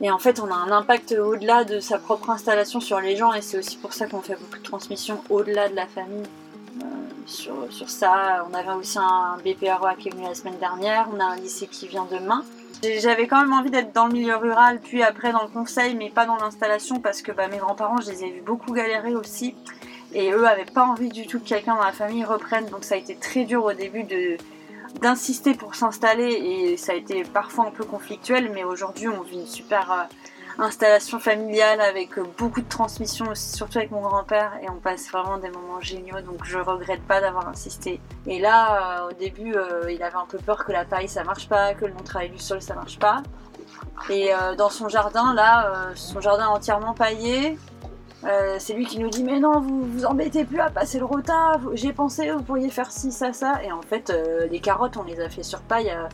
Et en fait, on a un impact au-delà de sa propre installation sur les gens, et c'est aussi pour ça qu'on fait beaucoup de transmissions au-delà de la famille. euh, sur, ça, on avait aussi un BPROA qui est venu la semaine dernière, on a un lycée qui vient demain. J'avais quand même envie d'être dans le milieu rural, puis après dans le conseil, mais pas dans l'installation, parce que bah, mes grands-parents, je les ai vus beaucoup galérer aussi. Et eux avaient pas envie du tout que quelqu'un dans la famille reprenne, donc ça a été très dur au début de d'insister pour s'installer et ça a été parfois un peu conflictuel, mais aujourd'hui on vit une super euh, installation familiale avec euh, beaucoup de transmission, surtout avec mon grand-père, et on passe vraiment des moments géniaux, donc je regrette pas d'avoir insisté. Et là, euh, au début, il avait un peu peur que la paille ça marche pas, que le non-travail du sol ça marche pas. Et dans son jardin, là, son jardin entièrement paillé, euh, c'est lui qui nous dit mais non vous vous embêtez plus à passer le rota j'ai pensé vous pourriez faire ci ça ça. Et en fait euh, les carottes on les a fait sur paille euh,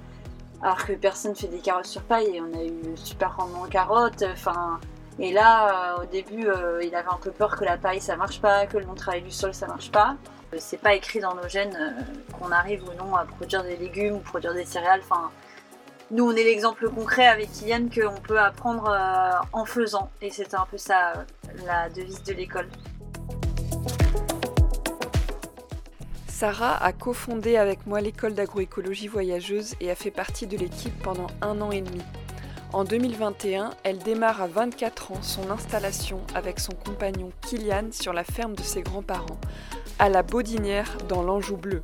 alors que personne fait des carottes sur paille et on a eu super rendement en carottes enfin et là euh, au début euh, il avait un peu peur que la paille ça marche pas que le non travail du sol ça marche pas. Euh, c'est pas écrit dans nos gènes euh, qu'on arrive ou non à produire des légumes ou produire des céréales enfin nous, on est l'exemple concret avec Kylian qu'on peut apprendre euh, en faisant. Et c'était un peu ça, euh, la devise de l'école. Sarah a cofondé avec moi l'école d'agroécologie voyageuse et a fait partie de l'équipe pendant un an et demi. En 2021, elle démarre à 24 ans son installation avec son compagnon Kylian sur la ferme de ses grands-parents, à la Baudinière dans l'Anjou bleu.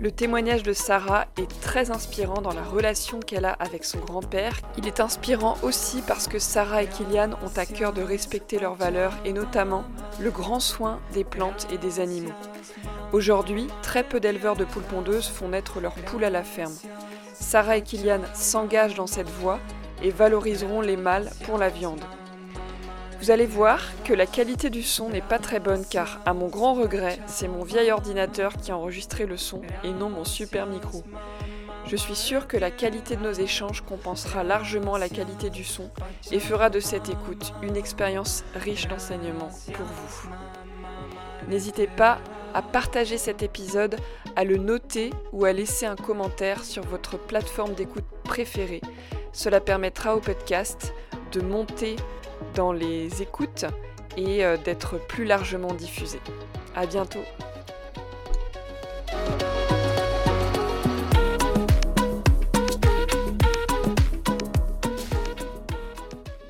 Le témoignage de Sarah est très inspirant dans la relation qu'elle a avec son grand-père. Il est inspirant aussi parce que Sarah et Kylian ont à cœur de respecter leurs valeurs et notamment le grand soin des plantes et des animaux. Aujourd'hui, très peu d'éleveurs de poules pondeuses font naître leurs poules à la ferme. Sarah et Kylian s'engagent dans cette voie et valoriseront les mâles pour la viande. Vous allez voir que la qualité du son n'est pas très bonne car, à mon grand regret, c'est mon vieil ordinateur qui a enregistré le son et non mon super micro. Je suis sûre que la qualité de nos échanges compensera largement la qualité du son et fera de cette écoute une expérience riche d'enseignements pour vous. N'hésitez pas à partager cet épisode, à le noter ou à laisser un commentaire sur votre plateforme d'écoute préférée. Cela permettra au podcast de monter dans les écoutes et euh, d'être plus largement diffusé. À bientôt.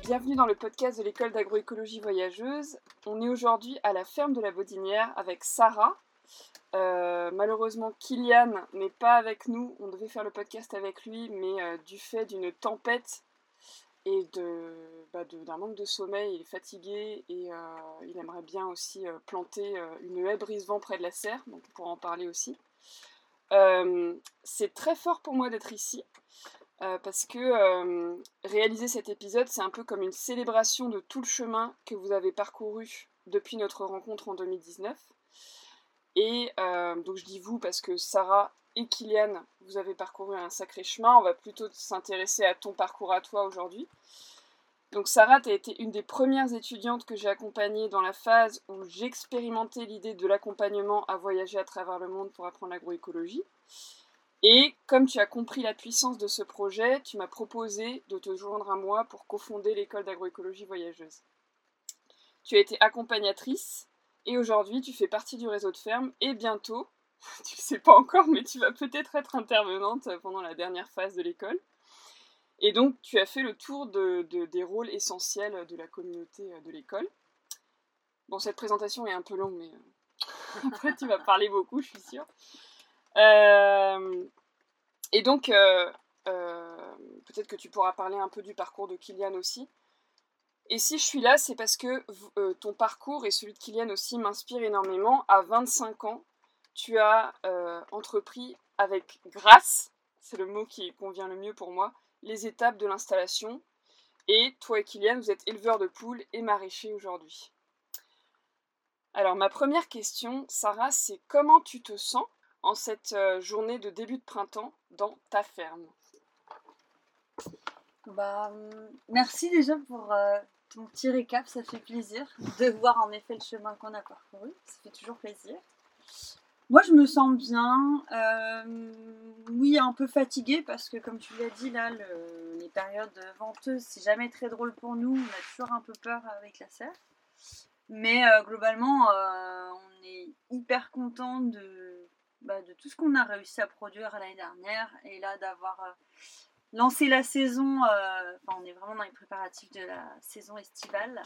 Bienvenue dans le podcast de l'école d'agroécologie voyageuse. On est aujourd'hui à la ferme de la Baudinière avec Sarah. Euh, malheureusement, Kylian n'est pas avec nous. On devait faire le podcast avec lui, mais euh, du fait d'une tempête et bah, de- d'un manque de sommeil, il est fatigué et euh, il aimerait bien aussi euh, planter euh, une haie brise-vent près de la serre, donc on pourra en parler aussi. C'est très fort pour moi d'être ici. parce que réaliser cet épisode, c'est un peu comme une célébration de tout le chemin que vous avez parcouru depuis notre rencontre en 2019. Et donc je dis vous parce que Sarah et Kylian, vous avez parcouru un sacré chemin. On va plutôt s'intéresser à ton parcours à toi aujourd'hui. Donc Sarah, tu as été une des premières étudiantes que j'ai accompagnées dans la phase où j'expérimentais l'idée de l'accompagnement à voyager à travers le monde pour apprendre l'agroécologie. Et comme tu as compris la puissance de ce projet, tu m'as proposé de te joindre à moi pour cofonder l'école d'agroécologie voyageuse. Tu as été accompagnatrice et aujourd'hui tu fais partie du réseau de ferme et bientôt, tu ne sais pas encore, mais tu vas peut-être être intervenante pendant la dernière phase de l'école. Et donc tu as fait le tour de, de- des rôles essentiels de la communauté euh, de l'école. Bon, cette présentation est un peu longue, mais euh, après tu vas parler beaucoup, je suis sûre. Euh, et donc, peut-être que tu pourras parler un peu du parcours de Kylian aussi. Et si je suis là, c'est parce que ton parcours et celui de Kylian aussi m'inspirent énormément. À 25 ans, tu as euh, entrepris avec grâce, c'est le mot qui convient le mieux pour moi, les étapes de l'installation. Et toi et Kylian, vous êtes éleveurs de poules et maraîchers aujourd'hui. Alors ma première question, Sarah, c'est comment tu te sens en cette euh, journée de début de printemps dans ta ferme? Bah, hum, merci déjà pour euh, ton petit récap, ça fait plaisir de voir en effet le chemin qu'on a parcouru, ça fait toujours plaisir. Moi, je me sens bien. Euh, oui, un peu fatiguée parce que, comme tu l'as dit, là, les périodes venteuses, c'est jamais très drôle pour nous. On a toujours un peu peur avec la serre. Mais euh, globalement, euh, on est hyper content de, bah, de tout ce qu'on a réussi à produire l'année dernière. Et là, d'avoir lancé la saison, enfin, on est vraiment dans les préparatifs de la saison estivale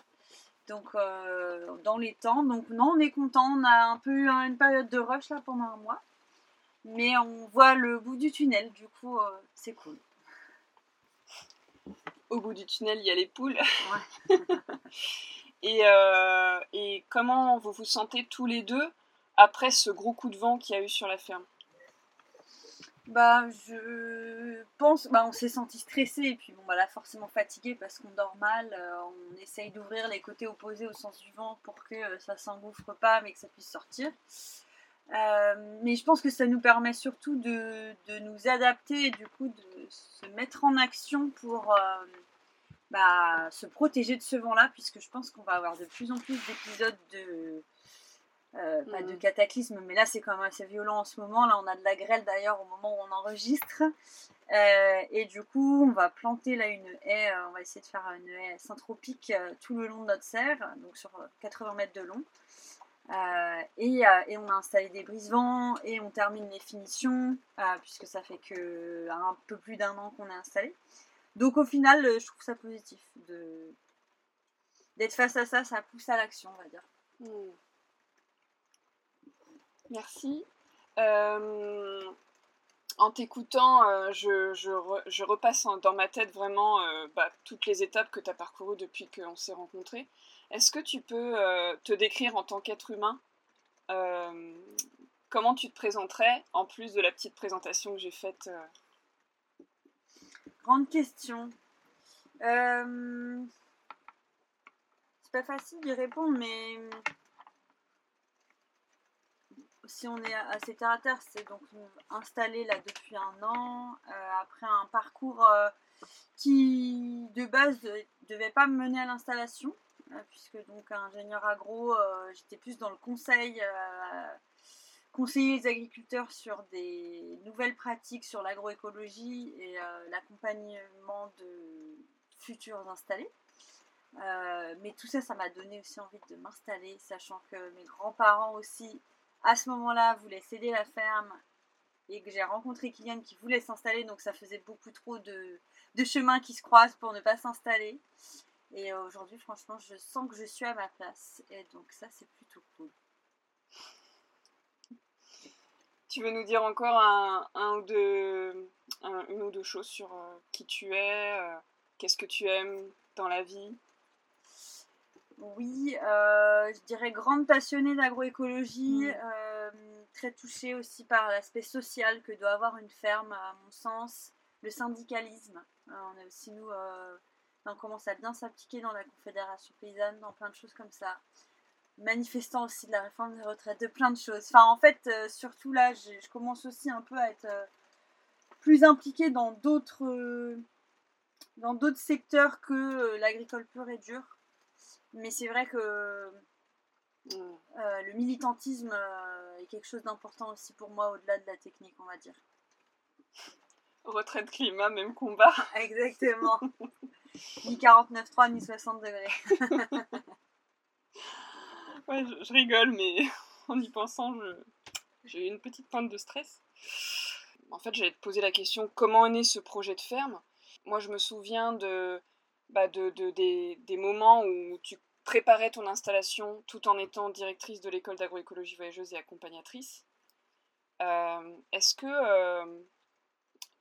donc euh, dans les temps. Donc non, on est content. On a un peu eu une période de rush là pendant un mois, mais on voit le bout du tunnel. Du coup, euh, c'est cool. Au bout du tunnel, il y a les poules. et, euh, et comment vous vous sentez tous les deux après ce gros coup de vent qu'il y a eu sur la ferme? Bah, je pense, bah, on s'est senti stressé et puis bon, bah là, forcément fatigué parce qu'on dort mal. Euh, on essaye d'ouvrir les côtés opposés au sens du vent pour que euh, ça s'engouffre pas mais que ça puisse sortir. Euh, mais je pense que ça nous permet surtout de, nous adapter et du coup de se mettre en action pour bah, se protéger de ce vent-là, puisque je pense qu'on va avoir de plus en plus d'épisodes de euh, pas de mm. cataclysme, mais là c'est quand même assez violent en ce moment. Là on a de la grêle d'ailleurs au moment où on enregistre. Euh, et du coup on va planter là une haie, euh, on va essayer de faire une haie syntropique tout le long de notre serre, donc sur 80 mètres de long. Et, et, on a installé des brise-vents et on termine les finitions, puisque ça fait que un peu plus d'un an qu'on est installé. Donc au final je trouve ça positif de d'être face à ça, ça pousse à l'action on va dire. Mm. Merci. Euh, en t'écoutant, euh, je, repasse dans ma tête vraiment euh, bah, toutes les étapes que tu as parcourues depuis qu'on s'est rencontrés. Est-ce que tu peux te décrire en tant qu'être humain Comment tu te présenterais, en plus de la petite présentation que j'ai faite Grande question. C'est pas facile d'y répondre, mais si on est assez terre à terre, c'est donc installé là depuis un an, euh, après un parcours euh, qui de base ne devait pas me mener à l'installation, euh, puisque donc ingénieur agro, j'étais plus dans le conseil, conseiller les agriculteurs sur des nouvelles pratiques sur l'agroécologie et l'accompagnement de futurs installés. mais tout ça, ça m'a donné aussi envie de m'installer, sachant que mes grands-parents aussi à ce moment-là voulait céder la ferme et que j'ai rencontré Kylian qui voulait s'installer, donc ça faisait beaucoup trop de, chemins qui se croisent pour ne pas s'installer. Et aujourd'hui, franchement, je sens que je suis à ma place. Et donc ça, c'est plutôt cool. Tu veux nous dire encore un, ou deux, une ou deux choses sur euh, qui tu es, euh, qu'est-ce que tu aimes dans la vie? Oui, euh, je dirais grande passionnée d'agroécologie, mm. euh, très touchée aussi par l'aspect social que doit avoir une ferme, à mon sens, le syndicalisme. Euh, on est aussi, nous, on commence à bien s'appliquer dans la Confédération paysanne, dans plein de choses comme ça. Manifestant aussi de la réforme des retraites, de plein de choses. Enfin, en fait, surtout là, je, je, commence aussi un peu à être plus impliquée dans d'autres dans d'autres secteurs que l'agricole pur et dur. Mais c'est vrai que mm. euh, le militantisme euh, est quelque chose d'important aussi pour moi au-delà de la technique, on va dire. Retraite climat, même combat. Exactement. ni 49.3, ni 60 degrés. ouais, je, rigole, mais en y pensant, j'ai eu une petite pointe de stress. En fait, j'allais te poser la question comment est né ce projet de ferme? Moi, je me souviens de bah, de, des, moments où tu préparais ton installation tout en étant directrice de l'école d'agroécologie voyageuse et accompagnatrice. Euh, est-ce que euh,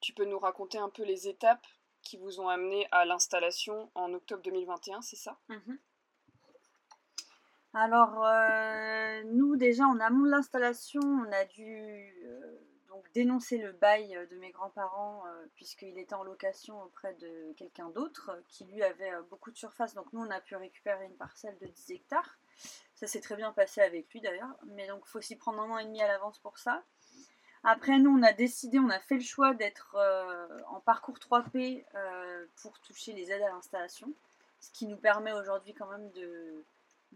tu peux nous raconter un peu les étapes qui vous ont amené à l'installation en octobre 2021, c'est ça? Mhm. Alors, euh, nous, déjà, en amont de l'installation, on a dû dénoncer le bail euh, de mes grands-parents euh, puisqu'il était en location auprès de quelqu'un d'autre euh, qui lui avait beaucoup de surface. Donc nous on a pu récupérer une parcelle de 10 hectares. Ça s'est très bien passé avec lui d'ailleurs. Mais donc il faut s'y prendre un an et demi à l'avance pour ça. Après nous on a décidé, on a fait le choix d'être en parcours 3P pour toucher les aides à l'installation. Ce qui nous permet aujourd'hui quand même de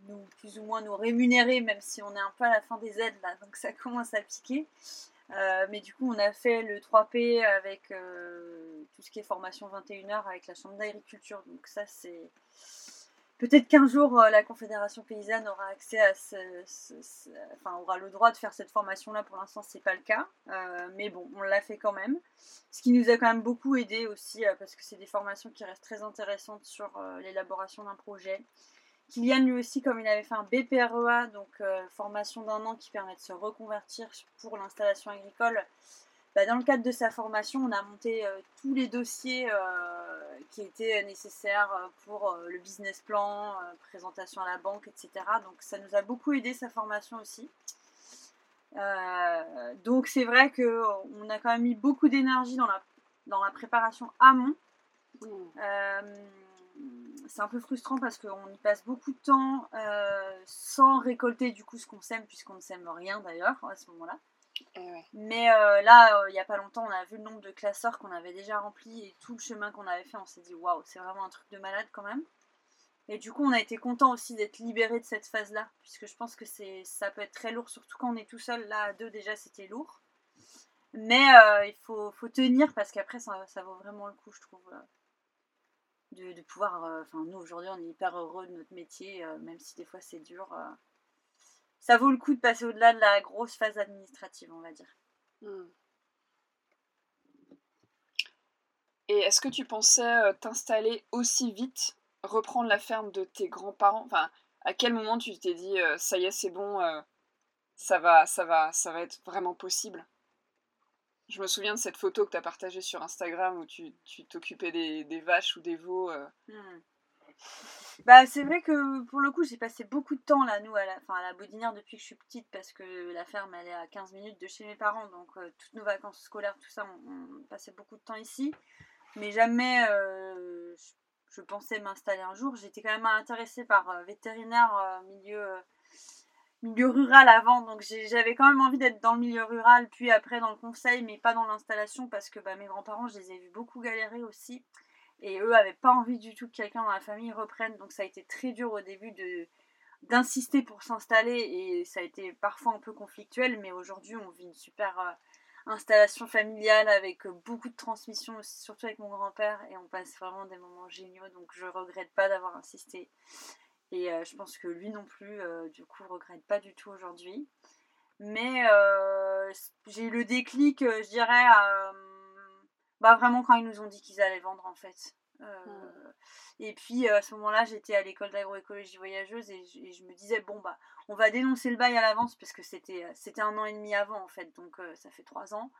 nous, plus ou moins nous rémunérer, même si on est un peu à la fin des aides là, donc ça commence à piquer. Euh, mais du coup, on a fait le 3P avec euh, tout ce qui est formation 21h avec la Chambre d'agriculture. Donc ça, c'est... Peut-être qu'un jour, euh, la Confédération paysanne aura accès à ce, Enfin, aura le droit de faire cette formation-là. Pour l'instant, c'est pas le cas. mais bon, on l'a fait quand même. Ce qui nous a quand même beaucoup aidé aussi, parce que c'est des formations qui restent très intéressantes sur l'élaboration d'un projet, Kylian lui aussi, comme il avait fait un BPREA, donc euh, formation d'un an qui permet de se reconvertir pour l'installation agricole, bah, dans le cadre de sa formation, on a monté euh, tous les dossiers euh, qui étaient nécessaires pour le business plan, présentation à la banque, etc. Donc ça nous a beaucoup aidé sa formation aussi. donc c'est vrai qu'on a quand même mis beaucoup d'énergie dans la, dans la préparation amont. Mmh c'est un peu frustrant parce qu'on y passe beaucoup de temps euh, sans récolter du coup ce qu'on sème, puisqu'on ne sème rien d'ailleurs à ce moment-là. Eh Mais euh, là, euh, il n'y a pas longtemps, on a vu le nombre de classeurs qu'on avait déjà remplis et tout le chemin qu'on avait fait. On s'est dit waouh, c'est vraiment un truc de malade quand même. Et du coup, on a été content aussi d'être libéré de cette phase-là, puisque je pense que c'est ça peut être très lourd, surtout quand on est tout seul. Là, à deux, déjà, c'était lourd. Mais il faut, faut, tenir parce qu'après, ça, ça, vaut vraiment le coup, je trouve de, pouvoir. Euh, enfin, nous aujourd'hui, on est hyper heureux de notre métier, euh, même si des fois c'est dur. Euh. ça vaut le coup de passer au-delà de la grosse phase administrative, on va dire. Hmm. Et est-ce que tu pensais t'installer aussi vite, reprendre la ferme de tes grands-parents? Enfin, à quel moment tu t'es dit ça y est, c'est bon, ça va, ça va, ça va être vraiment possible? Je me souviens de cette photo que tu as partagée sur Instagram où tu t'occupais des, vaches ou des veaux. Euh. Hmm. Bah, c'est vrai que pour le coup, j'ai passé beaucoup de temps là, nous, à la, à la Bodinière depuis que je suis petite, parce que la ferme, elle est à 15 minutes de chez mes parents, donc euh, toutes nos vacances scolaires, tout ça, on, passait beaucoup de temps ici. Mais jamais euh, je, pensais m'installer un jour. J'étais quand même intéressée par vétérinaire, milieu milieu rural avant, donc j'avais quand même envie d'être dans le milieu rural, puis après dans le conseil, mais pas dans l'installation, parce que bah, mes grands-parents, je les ai vus beaucoup galérer aussi, et eux avaient pas envie du tout que quelqu'un dans la famille reprenne, donc ça a été très dur au début de d'insister pour s'installer, et ça a été parfois un peu conflictuel, mais aujourd'hui on vit une super euh, installation familiale avec beaucoup de transmission, surtout avec mon grand-père, et on passe vraiment des moments géniaux, donc je regrette pas d'avoir insisté. Et euh, je pense que lui non plus, euh, du coup, regrette pas du tout aujourd'hui. Mais euh, j'ai eu le déclic, je dirais, bah, vraiment quand ils nous ont dit qu'ils allaient vendre en fait. Hmm. Et puis à ce moment-là, j'étais à l'école d'agroécologie voyageuse et je, me disais, bon, bah, on va dénoncer le bail à l'avance parce que c'était, c'était un an et demi avant en fait, donc ça fait trois ans.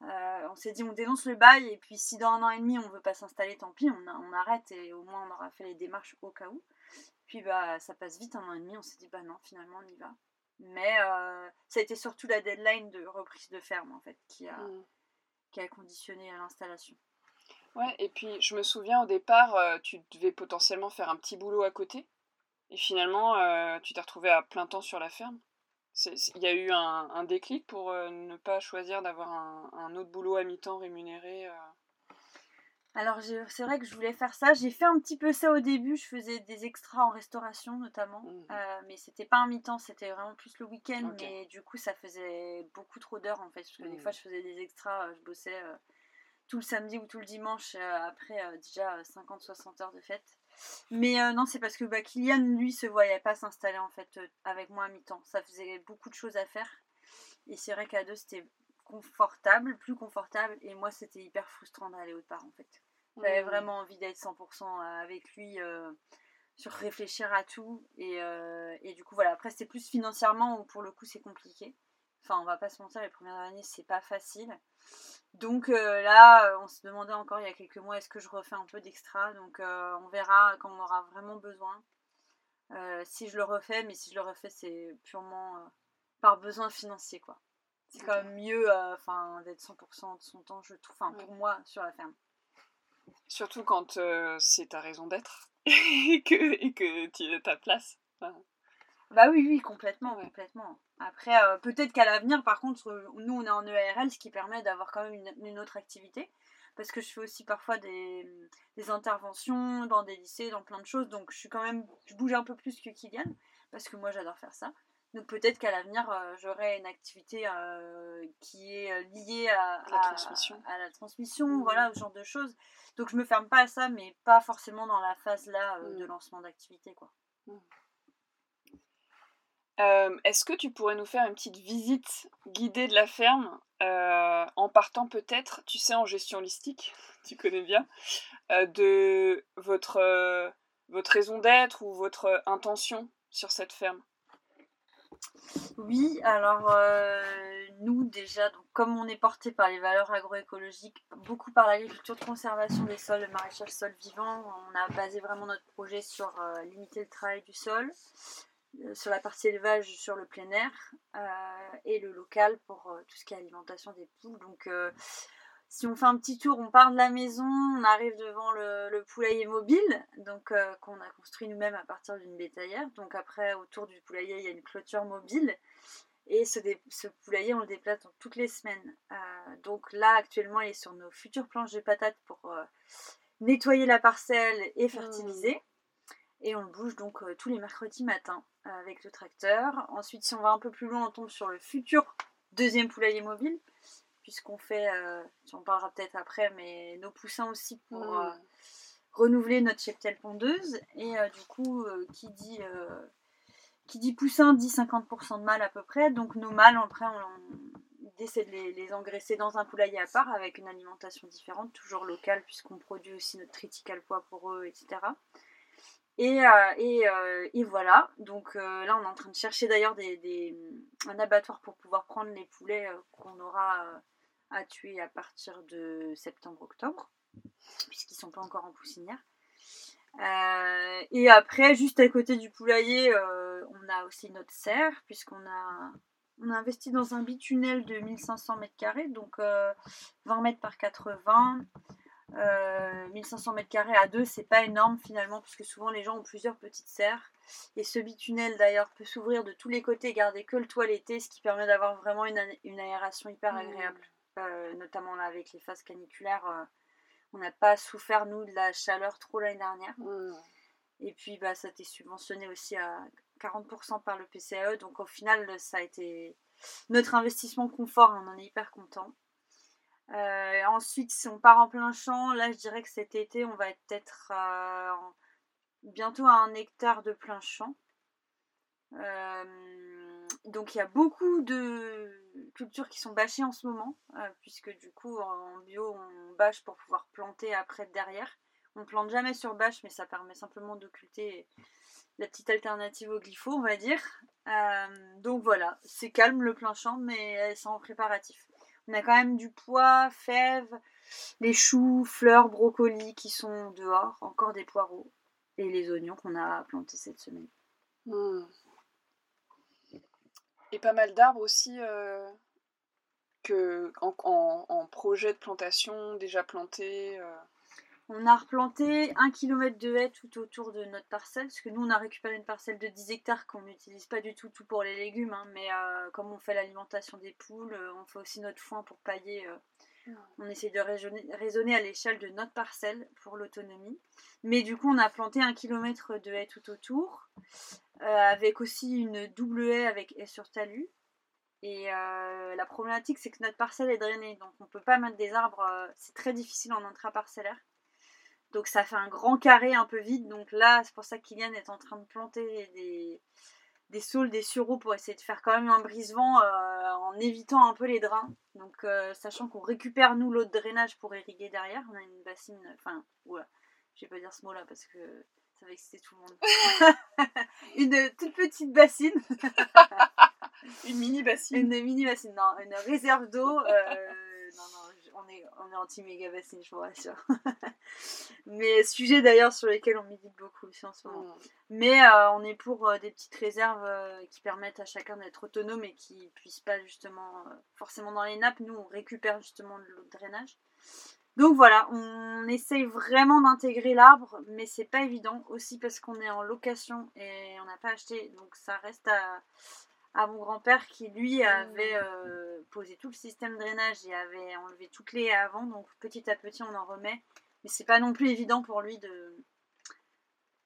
on s'est dit, on dénonce le bail et puis si dans un an et demi on veut pas s'installer, tant pis, on, on arrête et au moins on aura fait les démarches au cas où. Puis bah ça passe vite un an et demi, on s'est dit bah non finalement on y va. Mais euh, ça a été surtout la deadline de reprise de ferme en fait qui a, mm. qui a conditionné à l'installation. Ouais, et puis je me souviens au départ, euh, tu devais potentiellement faire un petit boulot à côté. Et finalement, euh, tu t'es retrouvé à plein temps sur la ferme. Il y a eu un, un déclic pour ne pas choisir d'avoir un, un, autre boulot à mi-temps rémunéré alors c'est vrai que je voulais faire ça. J'ai fait un petit peu ça au début. Je faisais des extras en restauration notamment, mmh. euh, mais c'était pas un mi-temps, c'était vraiment plus le week-end. Mais du coup ça faisait beaucoup trop d'heures en fait, parce que des mmh. fois je faisais des extras, euh, je bossais euh, tout le samedi ou tout le dimanche après déjà 50-60 heures de fête. Mais non, c'est parce que bah, Kylian lui se voyait pas s'installer en fait avec moi à mi-temps. Ça faisait beaucoup de choses à faire. Et c'est vrai qu'à deux c'était confortable, plus confortable, et moi c'était hyper frustrant d'aller autre part en fait. J'avais vraiment envie d'être 100% avec lui euh, sur réfléchir à tout. Et, euh, et du coup, voilà. Après, c'est plus financièrement où pour le coup, c'est compliqué. Enfin, on va pas se mentir, les premières années, c'est pas facile. Donc euh, là, on se demandait encore il y a quelques mois, est-ce que je refais un peu d'extra? Donc on verra quand on aura vraiment besoin. si je le refais, mais si je le refais, c'est purement par besoin financier, quoi. C'est quand même mieux enfin d'être 100% de son temps, je trouve, enfin, pour moi, sur la ferme. Surtout quand euh, c'est ta raison d'être et que, et que tu as ta place. Bah oui, oui, complètement, complètement. Après, euh, peut-être qu'à l'avenir, par contre, euh, nous, on est en EARL, ce qui permet d'avoir quand même une, autre activité. Parce que je fais aussi parfois des, des interventions dans des lycées, dans plein de choses. Donc je suis quand même, je bouge un peu plus que Kylian parce que moi j'adore faire ça. Donc peut-être qu'à l'avenir j'aurai une activité qui est liée à, la transmission, à, la transmission, mmh. voilà, ce genre de choses. Donc je me ferme pas à ça, mais pas forcément dans la phase là de mmh. lancement d'activité, quoi. Mmh. Est-ce que tu pourrais nous faire une petite visite guidée de la ferme en partant peut-être, tu sais, en gestion holistique, tu connais bien, de votre, votre raison d'être ou votre intention sur cette ferme? Oui, alors nous déjà, donc, comme on est porté par les valeurs agroécologiques, beaucoup par l'agriculture de conservation des sols, le maraîchage sol vivant, on a basé vraiment notre projet sur limiter le travail du sol, euh, sur la partie élevage sur le plein air euh, et le local pour euh, tout ce qui est alimentation des poules. Donc si on fait un petit tour, on part de la maison, on arrive devant le, poulailler mobile, donc qu'on a construit nous-mêmes à partir d'une bétaillère. Donc après, autour du poulailler, il y a une clôture mobile. Et ce, ce poulailler, on le déplace toutes les semaines. donc là, actuellement, il est sur nos futures planches de patates pour nettoyer la parcelle et fertiliser. Mmh. Et on le bouge donc tous les mercredis matins avec le tracteur. Ensuite, si on va un peu plus loin, on tombe sur le futur deuxième poulailler mobile, puisqu'on fait, euh, on parlera peut-être après, mais nos poussins aussi pour hmm. euh, renouveler notre cheptel pondeuse. Et euh, du coup, qui dit qui dit poussin dit 50% de mâles à peu près. Donc nos mâles, après, on, essaie de les, les, engraisser dans un poulailler à part avec une alimentation différente, toujours locale, puisqu'on produit aussi notre critical poids pour eux, etc. Et, euh, euh, et, voilà, donc euh, là on est en train de chercher d'ailleurs des, un abattoir pour pouvoir prendre les poulets qu'on aura à tuer à partir de septembre-octobre, puisqu'ils ne sont pas encore en poussinière. et après, juste à côté du poulailler, on a aussi notre serre, puisqu'on a, on a investi dans un bitunnel de 1500 m2, donc 20 mètres par 80. 1500 mètres carrés à deux, c'est pas énorme finalement, puisque souvent les gens ont plusieurs petites serres. Et ce bitunnel d'ailleurs peut s'ouvrir de tous les côtés, garder que le toit l'été, ce qui permet d'avoir vraiment une, une, aération hyper mmh. Euh, notamment là avec les phases caniculaires, euh, on n'a pas souffert nous de la chaleur trop l'année dernière. Mmh. Et puis bah, ça a été subventionné aussi à 40% par le PCAE, donc au final ça a été notre investissement confort, on en est hyper content. Euh, ensuite, si on part en plein champ, là je dirais que cet été on va être peut-être bientôt à un hectare de plein champ. Donc il y a beaucoup de cultures qui sont bâchées en ce moment, puisque du coup en bio on bâche pour pouvoir planter après derrière. On plante jamais sur bâche, mais ça permet simplement d'occulter la petite alternative au glypho, on va dire. donc voilà, c'est calme le plein champ, mais c'est en préparatif. On a quand même du pois, fèves, les choux, fleurs, brocolis qui sont dehors, encore des poireaux et les oignons qu'on a plantés cette semaine. Hmm. Et pas mal d'arbres aussi euh, que en, projet de plantation déjà plantés. Euh. On a replanté un kilomètre de haies tout autour de notre parcelle, parce que nous on a récupéré une parcelle de 10 hectares qu'on n'utilise pas du tout tout pour les légumes, hein, mais euh, comme on fait l'alimentation des poules, on fait aussi notre foin pour pailler. On essaie de raisonner, à l'échelle de notre parcelle pour l'autonomie. Mais du coup on a planté un kilomètre de haies tout autour, avec aussi une double haie avec haie sur talus. Et la problématique c'est que notre parcelle est drainée, donc on ne peut pas mettre des arbres, c'est très difficile en intraparcellaire. Donc ça fait un grand carré un peu vide. Donc là, c'est pour ça que est en train de planter des, des saules, des sureaux pour essayer de faire quand même un brise-vent euh, en évitant un peu les drains. Donc euh, sachant qu'on récupère nous l'eau de drainage pour irriguer derrière. On a une bassine, enfin, voilà, je vais pas dire ce mot là parce que ça va exciter tout le monde. une toute petite bassine. une mini bassine. Une mini bassine, non, une réserve d'eau. Euh, non, non, on est, on est anti-méga bassine, je vous rassure. Mais sujet d'ailleurs sur lesquels on médite beaucoup aussi en ce moment. Mm. Mais euh, on est pour euh, des petites réserves qui permettent à chacun d'être autonome et qui ne puissent pas justement forcément dans les nappes. Nous, on récupère justement de l'eau de drainage. Donc voilà, on essaye vraiment d'intégrer l'arbre, mais c'est pas évident aussi parce qu'on est en location et on n'a pas acheté. Donc ça reste à, à mon grand-père qui lui avait mmh. euh, posé tout le système de drainage et avait enlevé toutes les avant. Donc petit à petit on en remet. mais c'est pas non plus évident pour lui de,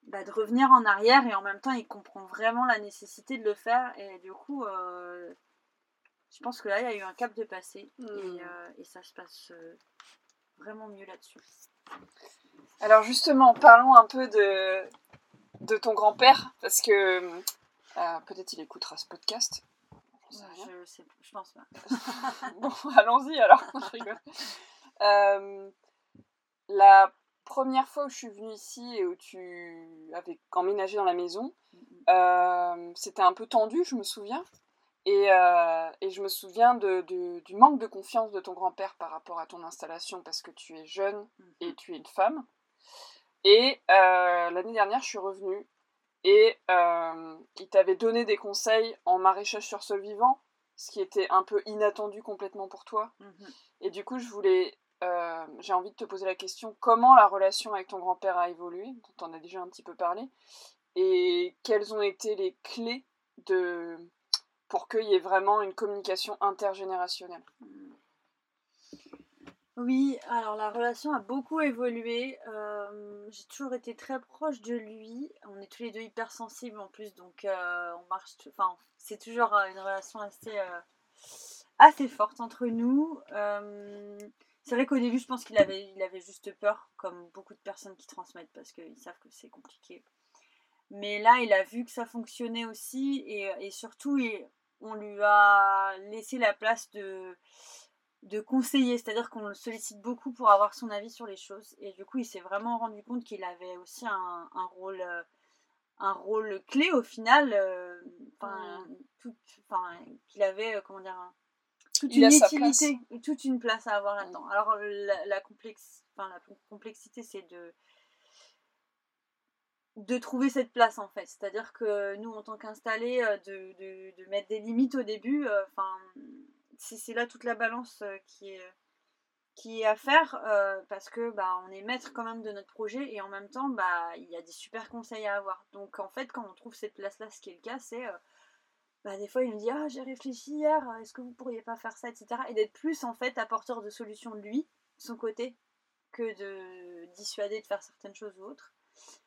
bah, de revenir en arrière et en même temps il comprend vraiment la nécessité de le faire et du coup euh, je pense que là il y a eu un cap de passé et, Hmm. euh, et ça se passe vraiment mieux là-dessus. Alors justement, parlons un peu de, de ton grand-père, parce que euh, peut-être il écoutera ce podcast. Rien. Je, sais, je pense pas. Bon, allons-y alors. Je rigole. Euh, la première fois où je suis venue ici et où tu avais emménagé dans la maison, euh, c'était un peu tendu, je me souviens. Et, euh, et je me souviens de, de- du manque de confiance de ton grand-père par rapport à ton installation parce que tu es jeune et tu es une femme. Et euh, l'année dernière, je suis revenue et euh, il t'avait donné des conseils en maraîchage sur sol vivant, ce qui était un peu inattendu complètement pour toi. Mhm. Et du coup, je voulais, j'ai envie de te poser la question comment la relation avec ton grand-père a évolué, dont on a déjà un petit peu parlé, et quelles ont été les clés de pour qu'il y ait vraiment une communication intergénérationnelle. Oui, alors la relation a beaucoup évolué. euh, J'ai toujours été très proche de lui. On est tous les deux hypersensibles en plus, donc euh, on marche. Enfin, c'est toujours euh, une relation assez, forte entre nous. C'est vrai qu'au début, je pense qu'il avait, il avait juste peur, comme beaucoup de personnes qui transmettent, parce qu'ils savent que c'est compliqué. Mais là, il a vu que ça fonctionnait aussi, et, et surtout, il- on lui a laissé la place de de conseiller, c'est-à-dire qu'on le sollicite beaucoup pour avoir son avis sur les choses. Et du coup, il s'est vraiment rendu compte qu'il avait aussi un, un rôle, euh, un rôle clé au final, euh, enfin, enfin, qu'il avait, euh, comment dire, toute Il une utilité, toute une place à avoir là-dedans. Alors, la, la complexe, enfin, la complexité, c'est de de trouver cette place en fait. C'est-à-dire que nous, en tant qu'installés, euh, de, mettre des limites au début, euh, enfin, c'est là toute la balance euh, qui est à faire parce que bah on est maître quand même de notre projet et en même temps bah il y a des super conseils à avoir. Donc en fait quand on trouve cette place là, ce qui est le cas, c'est bah, des fois il nous dit ah j'ai réfléchi hier, est-ce que vous pourriez pas faire ça, etc. Et d'être plus en fait apporteur de solutions de lui, son côté, que de dissuader de faire certaines choses ou autres.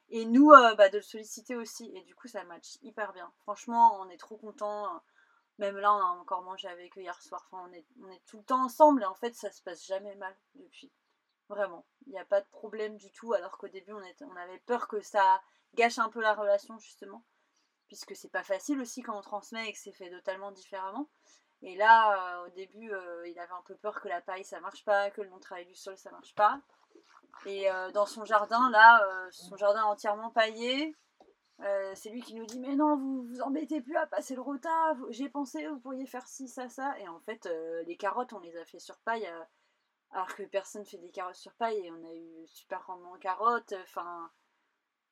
Et nous, euh, bah, de le solliciter aussi. Et du coup, ça match hyper bien. Franchement, on est trop contents. Même là, on a encore mangé avec eux hier soir. On est, tout le temps ensemble et en fait, ça se passe jamais mal depuis. Vraiment. Il n'y a pas de problème du tout. Alors qu'au début, on avait peur que ça gâche un peu la relation, justement. Puisque c'est pas facile aussi quand on transmet et que c'est fait totalement différemment. Et là, euh, au début, euh, il avait un peu peur que la paille ça marche pas, que le non-travail du sol ça marche pas. Et euh, dans son jardin, là, euh, son jardin entièrement paillé, euh, c'est lui qui nous dit Mais non, vous vous embêtez plus à passer le rota, j'ai pensé, vous pourriez faire ci, ça, ça. Et en fait, les carottes, on les a fait sur paille, alors que personne fait des carottes sur paille, et on a eu super rendement en carottes. Enfin,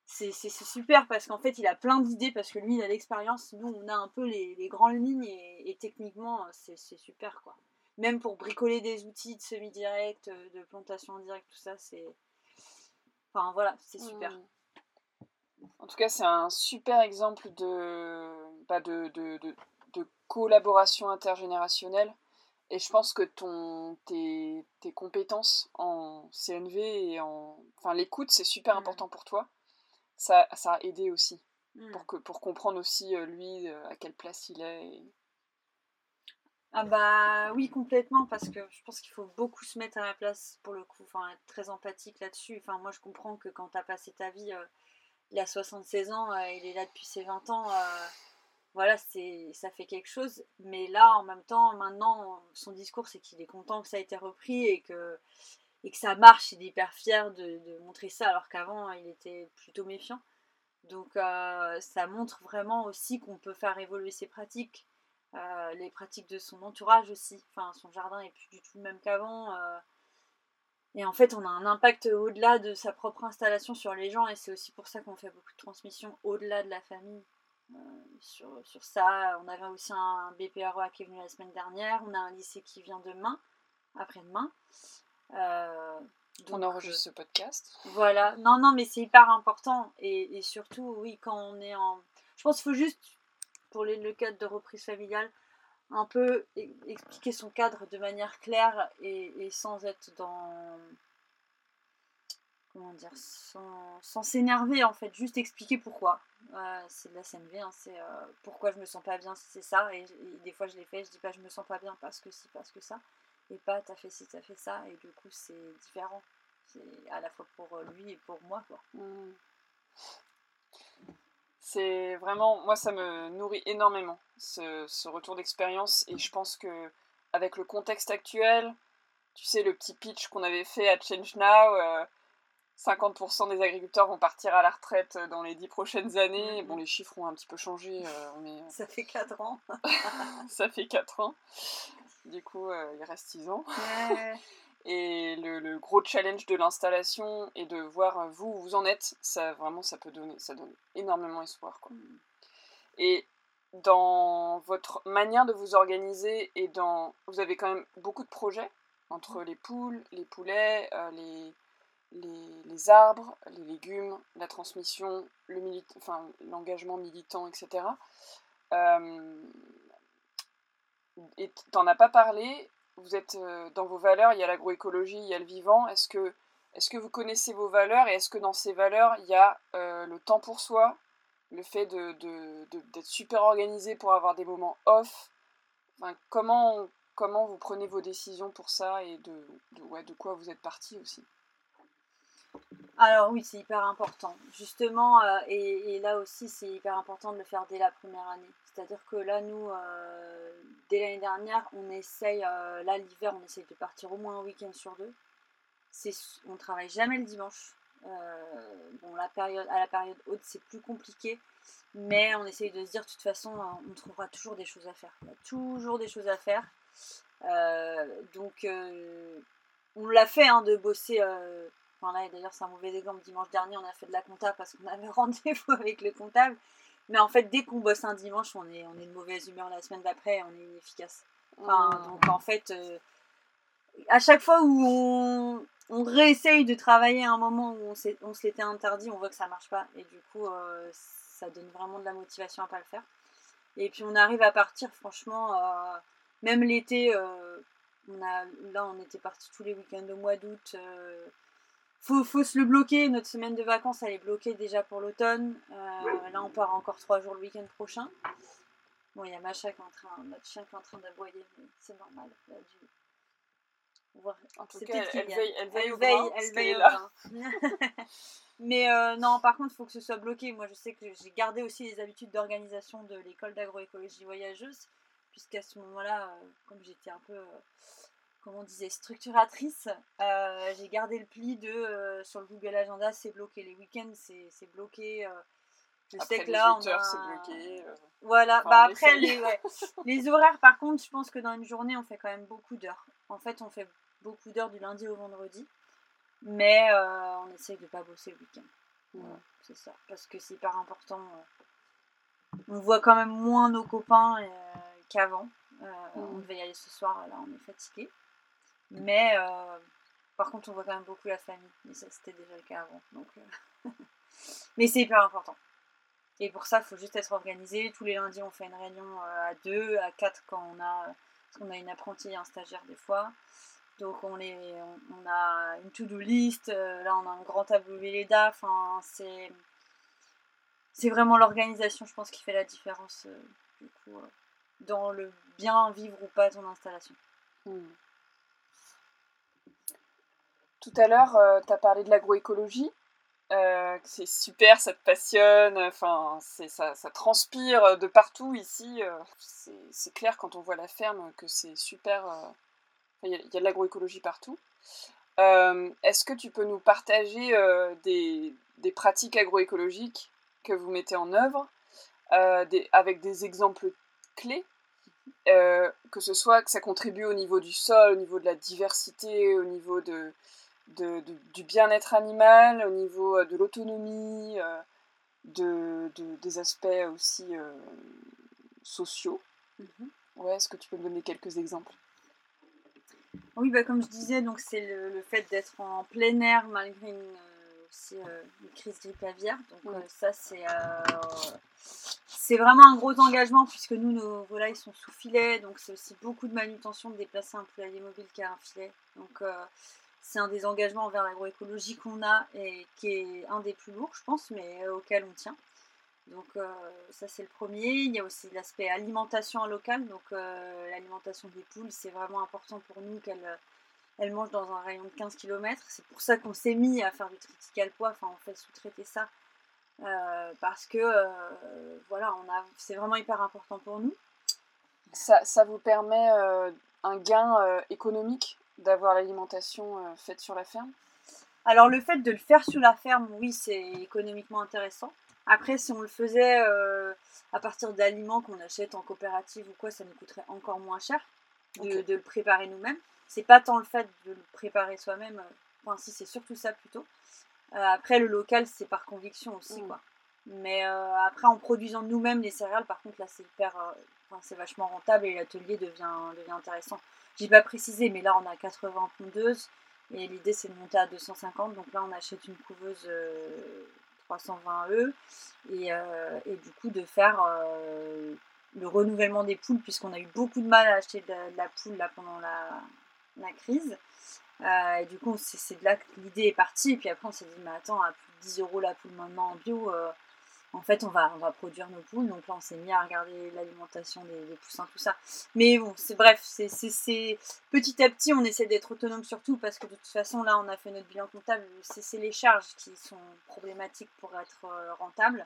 c'est super parce qu'en fait, il a plein d'idées, parce que lui, il a l'expérience, nous, on a un peu les, grandes lignes, et, et techniquement, c'est super, quoi. Même pour bricoler des outils de semi-direct, euh, de plantation en direct, tout ça, c'est. Enfin voilà, c'est super. Mm. En tout cas, c'est un super exemple de, bah, de, de, de, de collaboration intergénérationnelle. Et je pense que ton, tes, tes compétences en CNV et en. Enfin, l'écoute, c'est super Mm. important pour toi. Ça, ça a aidé aussi. Mm. Pour, que, pour comprendre aussi, euh, lui, euh, à quelle place il est. et- Ah bah oui, complètement, parce que je pense qu'il faut beaucoup se mettre à la place pour le coup, enfin être très empathique là-dessus. Enfin, moi je comprends que quand t'as passé ta vie, euh, il a 76 ans, euh, il est là depuis ses 20 ans, euh, voilà, c'est ça fait quelque chose. Mais là, en même temps, maintenant, son discours, c'est qu'il est content que ça a été repris et que, ça marche, il est hyper fier de, montrer ça, alors qu'avant, il était plutôt méfiant. Donc ça montre vraiment aussi qu'on peut faire évoluer ses pratiques euh, les pratiques de son entourage aussi. Enfin, son jardin est plus du tout le même qu'avant. euh. Et en fait, on a un impact au-delà de sa propre installation sur les gens, et c'est aussi pour ça qu'on fait beaucoup de transmissions au-delà de la famille. euh, sur, sur ça, on avait aussi un BPROA qui est venu la semaine dernière, on a un lycée qui vient demain, après-demain. On enregistre ce podcast. voilà, non, non, mais c'est hyper important. Et, et surtout, oui, quand on est en. Je pense qu'il faut juste, pour le cadre de reprise familiale, un peu e- expliquer son cadre de manière claire et, sans être dans. comment dire, sans s'énerver en fait, juste expliquer pourquoi. c'est de la CNV, hein, c'est pourquoi je me sens pas bien, c'est ça. Et, des fois je l'ai fait, je dis pas je me sens pas bien parce que si, parce que ça. Et pas t'as fait ci, t'as fait ça. Et du coup c'est différent. C'est à la fois pour lui et pour moi. Quoi. Mmh. C'est vraiment, moi ça me nourrit énormément ce, ce retour d'expérience et je pense que avec le contexte actuel, tu sais le petit pitch qu'on avait fait à Change Now, 50% des agriculteurs vont partir à la retraite dans les 10 prochaines années. Mm-hmm. Bon, les chiffres ont un petit peu changé, euh, mais... Euh, ça fait 4 ans. ça fait 4 ans. Du coup, euh, il reste 6 ans. Et le, gros challenge de l'installation et de voir vous où vous en êtes, ça vraiment, ça peut donner, ça donne énormément espoir. Quoi. Mm. Et dans votre manière de vous organiser et dans... Vous avez quand même beaucoup de projets entre mm. les poules, les poulets, les les, arbres, les légumes, la transmission, le enfin, l'engagement militant, etc. Euh, et t'en as pas parlé, vous êtes euh, dans vos valeurs, il y a l'agroécologie, il y a le vivant. Est-ce que, est que vous connaissez vos valeurs et est-ce que dans ces valeurs, il y a euh, le temps pour soi, le fait d'être de, super organisé pour avoir des moments off? Comment, comment vous prenez vos décisions pour ça et de, ouais, de quoi vous êtes parti aussi? Alors oui, c'est hyper important. Justement, euh, et, là aussi, c'est hyper important de le faire dès la première année. C'est-à-dire que là, nous, euh, dès l'année dernière, on essaye, euh, là l'hiver, on essaye de partir au moins un week-end sur deux. On travaille jamais le dimanche. bon, la période, à la période haute, c'est plus compliqué. Mais on essaye de se dire, de toute façon, on trouvera toujours des choses à faire. Il y a toujours des choses à faire. donc, on l'a fait hein, de bosser là, d'ailleurs, c'est un mauvais exemple. Dimanche dernier, on a fait de la compta parce qu'on avait rendez-vous avec le comptable. Mais en fait, dès qu'on bosse un dimanche, on est, on est de mauvaise humeur la semaine d'après, on est inefficace. Enfin, oh. Donc en fait, euh, à chaque fois où on, on, réessaye de travailler à un moment où on, on se l'était interdit, on voit que ça marche pas. Et du coup, euh, ça donne vraiment de la motivation à pas le faire. Et puis on arrive à partir, franchement, euh, même l'été, on a, là on était parti tous les week-ends au mois d'août faut, faut se le bloquer. Notre semaine de vacances, elle est bloquée déjà pour l'automne. Euh, là, on part encore trois jours le week-end prochain. Bon, il y a Macha qui est en train, notre chien qui est en train d'aboyer, mais c'est normal. En tout cas, elle, veille, elle veille, elle veille, là. mais euh, non, par contre, il faut que ce soit bloqué. Moi, je sais que j'ai gardé aussi les habitudes d'organisation de l'école d'agroécologie voyageuse, puisqu'à ce moment-là, euh, comme j'étais un peu comme on disait, structuratrice. Euh, j'ai gardé le pli de euh, sur le Google Agenda, c'est bloqué. Les week-ends, c'est bloqué. Euh, je après sais que là, on a... c'est bloqué. Voilà, bah après, les, les, horaires, par contre, je pense que dans une journée, on fait quand même beaucoup d'heures. En fait, on fait beaucoup d'heures du lundi au vendredi, mais on essaye de pas bosser le week-end. c'est ça, parce que c'est hyper important. on voit quand même moins nos copains qu'avant. On devait y aller ce soir, là, on est fatigué. Mais euh, par contre, on voit quand même beaucoup la famille. Mais ça, c'était déjà le cas avant. Donc, euh, mais c'est hyper important. Et pour ça, il faut juste être organisé. Tous les lundis, on fait une réunion euh, à deux, à quatre quand on a, parce qu'on a une apprentie et un stagiaire des fois. Donc on, les, on, a une to-do list. là, on a un grand tableau Véleda. Enfin, c'est, c'est vraiment l'organisation, je pense, qui fait la différence du coup, dans le bien vivre ou pas ton installation. Hmm. Tout à l'heure, euh, tu as parlé de l'agroécologie. Euh, c'est super, ça te passionne, enfin, ça, ça transpire de partout ici. Euh, c'est clair quand on voit la ferme que c'est super. Il y, a de l'agroécologie partout. Est-ce que tu peux nous partager des, pratiques agroécologiques que vous mettez en œuvre avec des exemples clés que ce soit que ça contribue au niveau du sol, au niveau de la diversité, au niveau de, de, du bien-être animal, au niveau euh, de l'autonomie, euh, de, des aspects aussi euh, sociaux. Mhm. Ouais, est-ce que tu peux me donner quelques exemples? Oui, bah, comme je disais, donc c'est le, fait d'être en plein air malgré une, crise grippe aviaire. Donc ça, c'est c'est vraiment un gros engagement puisque nous, nos volailles sont sous filet. Donc c'est aussi beaucoup de manutention de déplacer un poulailler mobile qui a un filet. Donc c'est un des engagements envers l'agroécologie qu'on a et qui est un des plus lourds, je pense, mais auquel on tient. Donc ça c'est le premier. Il y a aussi l'aspect alimentation locale. Donc l'alimentation des poules, c'est vraiment important pour nous qu'elles elles mangent dans un rayon de 15 km. C'est pour ça qu'on s'est mis à faire du triticale poids. Enfin on fait sous-traiter ça parce que voilà, c'est vraiment hyper important pour nous. Ça vous permet un gain économique d'avoir l'alimentation faite sur la ferme Alors le fait de le faire sur la ferme, oui, c'est économiquement intéressant. Après, si on le faisait euh, à partir d'aliments qu'on achète en coopérative ou quoi, ça nous coûterait encore moins cher de, le préparer nous-mêmes. C'est pas tant le fait de le préparer soi-même, euh, enfin si c'est surtout ça plutôt. Euh, après, le local, c'est par conviction aussi, mm. quoi. Mais après, en produisant nous-mêmes les céréales, par contre, là, c'est hyper, c'est vachement rentable et l'atelier devient, devient intéressant. J'ai pas précisé, mais là, on a 80 pondeuses et l'idée, c'est de monter à 250. Donc là, on achète une couveuse 320 E euh, et, du coup de faire euh, le renouvellement des poules puisqu'on a eu beaucoup de mal à acheter de, la poule là pendant la, crise. Euh, et du coup, c'est de là que l'idée est partie. Et puis après, on s'est dit, mais attends, à plus de 10 euros la poule maintenant en bio, en fait, on va, on va produire nos poules. Donc là, on s'est mis à regarder l'alimentation des, poussins, tout ça. Mais bon, c'est bref, c'est petit à petit, on essaie d'être autonome surtout parce que de toute façon, là, on a fait notre bilan comptable. C'est les charges qui sont problématiques pour être euh, rentables.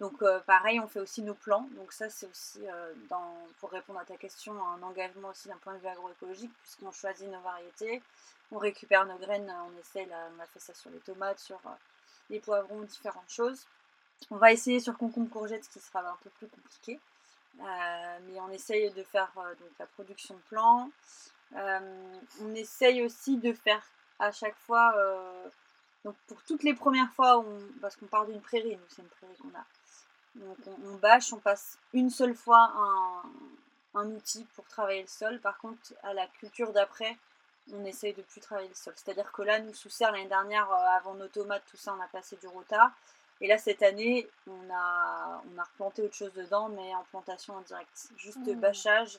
Donc euh, pareil, on fait aussi nos plans. Donc ça, c'est aussi, euh, pour répondre à ta question, un engagement aussi d'un point de vue agroécologique puisqu'on choisit nos variétés, on récupère nos graines, on essaie, là, on a fait ça sur les tomates, sur les poivrons, différentes choses. On va essayer sur concombre courgette, ce qui sera un peu plus compliqué. Euh, mais on essaye de faire euh, donc, la production de plants. Euh, on essaye aussi de faire à chaque fois, donc pour toutes les premières fois, parce qu'on part d'une prairie, nous c'est une prairie qu'on a. Donc on, bâche, on passe une seule fois un, outil pour travailler le sol. Par contre, à la culture d'après, on essaye de plus travailler le sol. C'est-à-dire que là, nous, sous serre, l'année dernière, avant nos tomates, tout ça, on a passé du rota. Et là, cette année, on a, on a replanté autre chose dedans, mais en plantation en direct. Juste mmh. bâchage,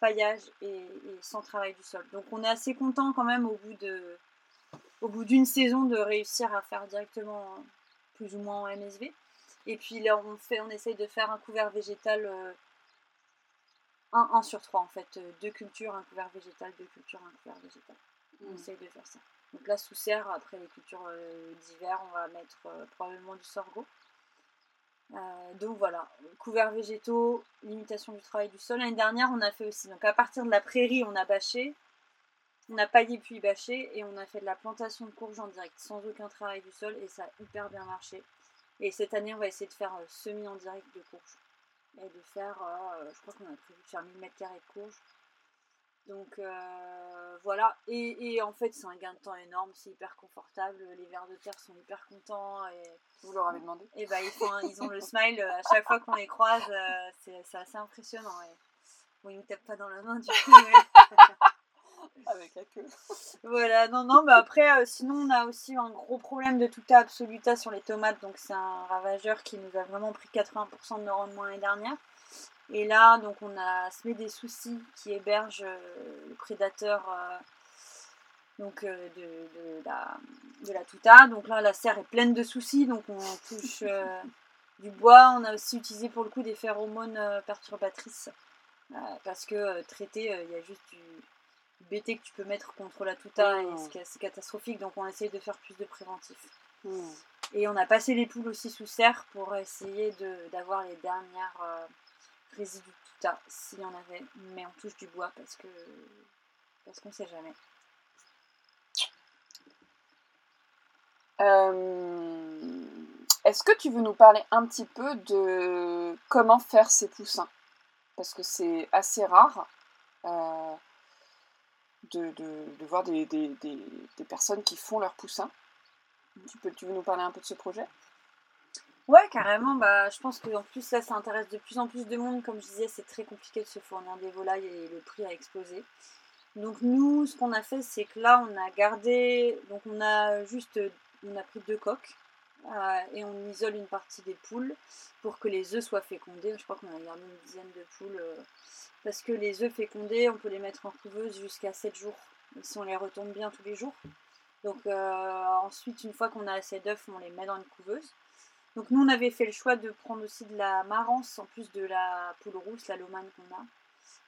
paillage et, sans travail du sol. Donc on est assez content quand même au bout de au bout d'une saison de réussir à faire directement plus ou moins en MSV. Et puis là, on, fait, on essaye de faire un couvert végétal, euh, un, un, sur trois en fait. Euh, deux cultures, un couvert végétal, deux cultures, un couvert végétal. On mmh. essaye de faire ça. Donc là, sous serre, après les cultures euh, d'hiver, on va mettre euh, probablement du sorgho. Euh, donc voilà, couverts végétaux, limitation du travail du sol. L'année dernière, on a fait aussi. Donc à partir de la prairie, on a bâché, on a paillé puis bâché et on a fait de la plantation de courges en direct sans aucun travail du sol et ça a hyper bien marché. Et cette année, on va essayer de faire semi en direct de courges et de faire, je crois qu'on a prévu de faire 1000 m2 de courges donc euh, voilà, et, en fait c'est un gain de temps énorme, c'est hyper confortable, les vers de terre sont hyper contents. Et, Vous leur avez demandé Et bah ils, font, ils ont le smile à chaque fois qu'on les croise, euh, c'est assez impressionnant. Bon ils ne tapent pas dans la main du coup. Avec la queue. voilà, non, non, bah après, euh, sinon on a aussi un gros problème de tuta absoluta sur les tomates, donc c'est un ravageur qui nous a vraiment pris 80% de nos rendements l'année dernière. Et là, donc, on a semé des soucis qui hébergent euh, le prédateur euh, donc, euh, de, la, de la tuta. Donc là, la serre est pleine de soucis, donc on touche du bois. On a aussi utilisé pour le coup des phéromones perturbatrices parce que traité, il y a juste du, BT que tu peux mettre contre la tuta et c'est catastrophique. Donc on essaye de faire plus de préventif. Hmm. Et on a passé les poules aussi sous serre pour essayer d'avoir les dernières résidus tout à s'il y en avait, mais on touche du bois parce que parce qu'on sait jamais. Euh, est-ce que tu veux nous parler un petit peu de comment faire ces poussins? Parce que c'est assez rare euh, de, de, voir des, personnes qui font leurs poussins. Tu, peux, tu veux nous parler un peu de ce projet? Ouais, carrément. Bah, je pense qu'en plus, ça, ça intéresse de plus en plus de monde. Comme je disais, c'est très compliqué de se fournir des volailles et le prix a explosé. Donc, nous, ce qu'on a fait, c'est que là, on a gardé. Donc, on a juste. On a pris deux coques euh, et on isole une partie des poules pour que les œufs soient fécondés. Je crois qu'on a gardé une dizaine de poules. Euh, parce que les œufs fécondés, on peut les mettre en couveuse jusqu'à 7 jours. si on les retombe bien tous les jours. Donc ensuite, une fois qu'on a assez d'œufs, on les met dans une couveuse. Donc nous, on avait fait le choix de prendre aussi de la marance en plus de la poule rousse, la lomane qu'on a.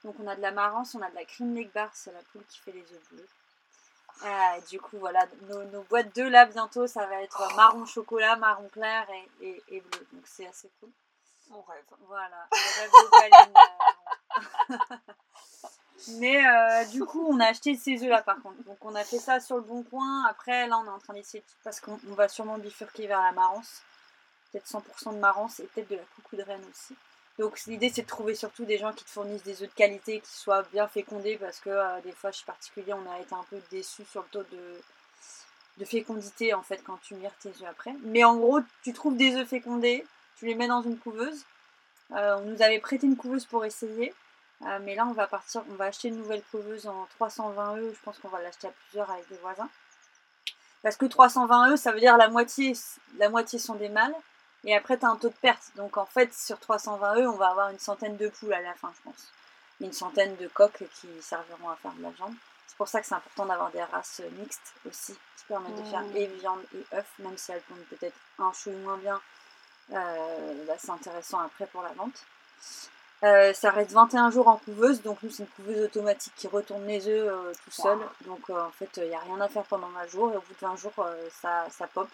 Donc on a de la marance, on a de la cream neck bar, c'est la poule qui fait les œufs bleus. Ah, du coup, voilà, nos, boîtes de là bientôt, ça va être marron chocolat, marron clair et, et, bleu. Donc c'est assez cool. Mon rêve. Voilà, le rêve de euh, Mais euh, du coup, on a acheté ces œufs là par contre. Donc on a fait ça sur le bon coin. Après, là, on est en train d'essayer, parce qu'on va sûrement bifurquer vers la marance. Peut-être 100% de marance et peut-être de la coucou de reine aussi. Donc l'idée c'est de trouver surtout des gens qui te fournissent des œufs de qualité, qui soient bien fécondés, parce que euh, des fois chez particulier on a été un peu déçus sur le taux de, fécondité en fait quand tu mires tes œufs après. Mais en gros tu trouves des œufs fécondés, tu les mets dans une couveuse. Euh, on nous avait prêté une couveuse pour essayer. Euh, mais là on va partir, on va acheter une nouvelle couveuse en 320 E, je pense qu'on va l'acheter à plusieurs avec des voisins. Parce que 320 E ça veut dire la moitié, la moitié sont des mâles et après, tu as un taux de perte. Donc en fait, sur 320 œufs, on va avoir une centaine de poules à la fin, je pense. Une centaine de coques qui serviront à faire de la viande. C'est pour ça que c'est important d'avoir des races mixtes aussi, qui permettent de faire et viande et œufs, même si elles pondent peut-être un chou moins bien. Euh, bah, c'est intéressant après pour la vente. Euh, ça reste 21 jours en couveuse, donc nous c'est une couveuse automatique qui retourne les œufs euh, tout seul. Donc en fait il n'y a rien à faire pendant 20 jours et au bout de 20 jours ça, ça pop.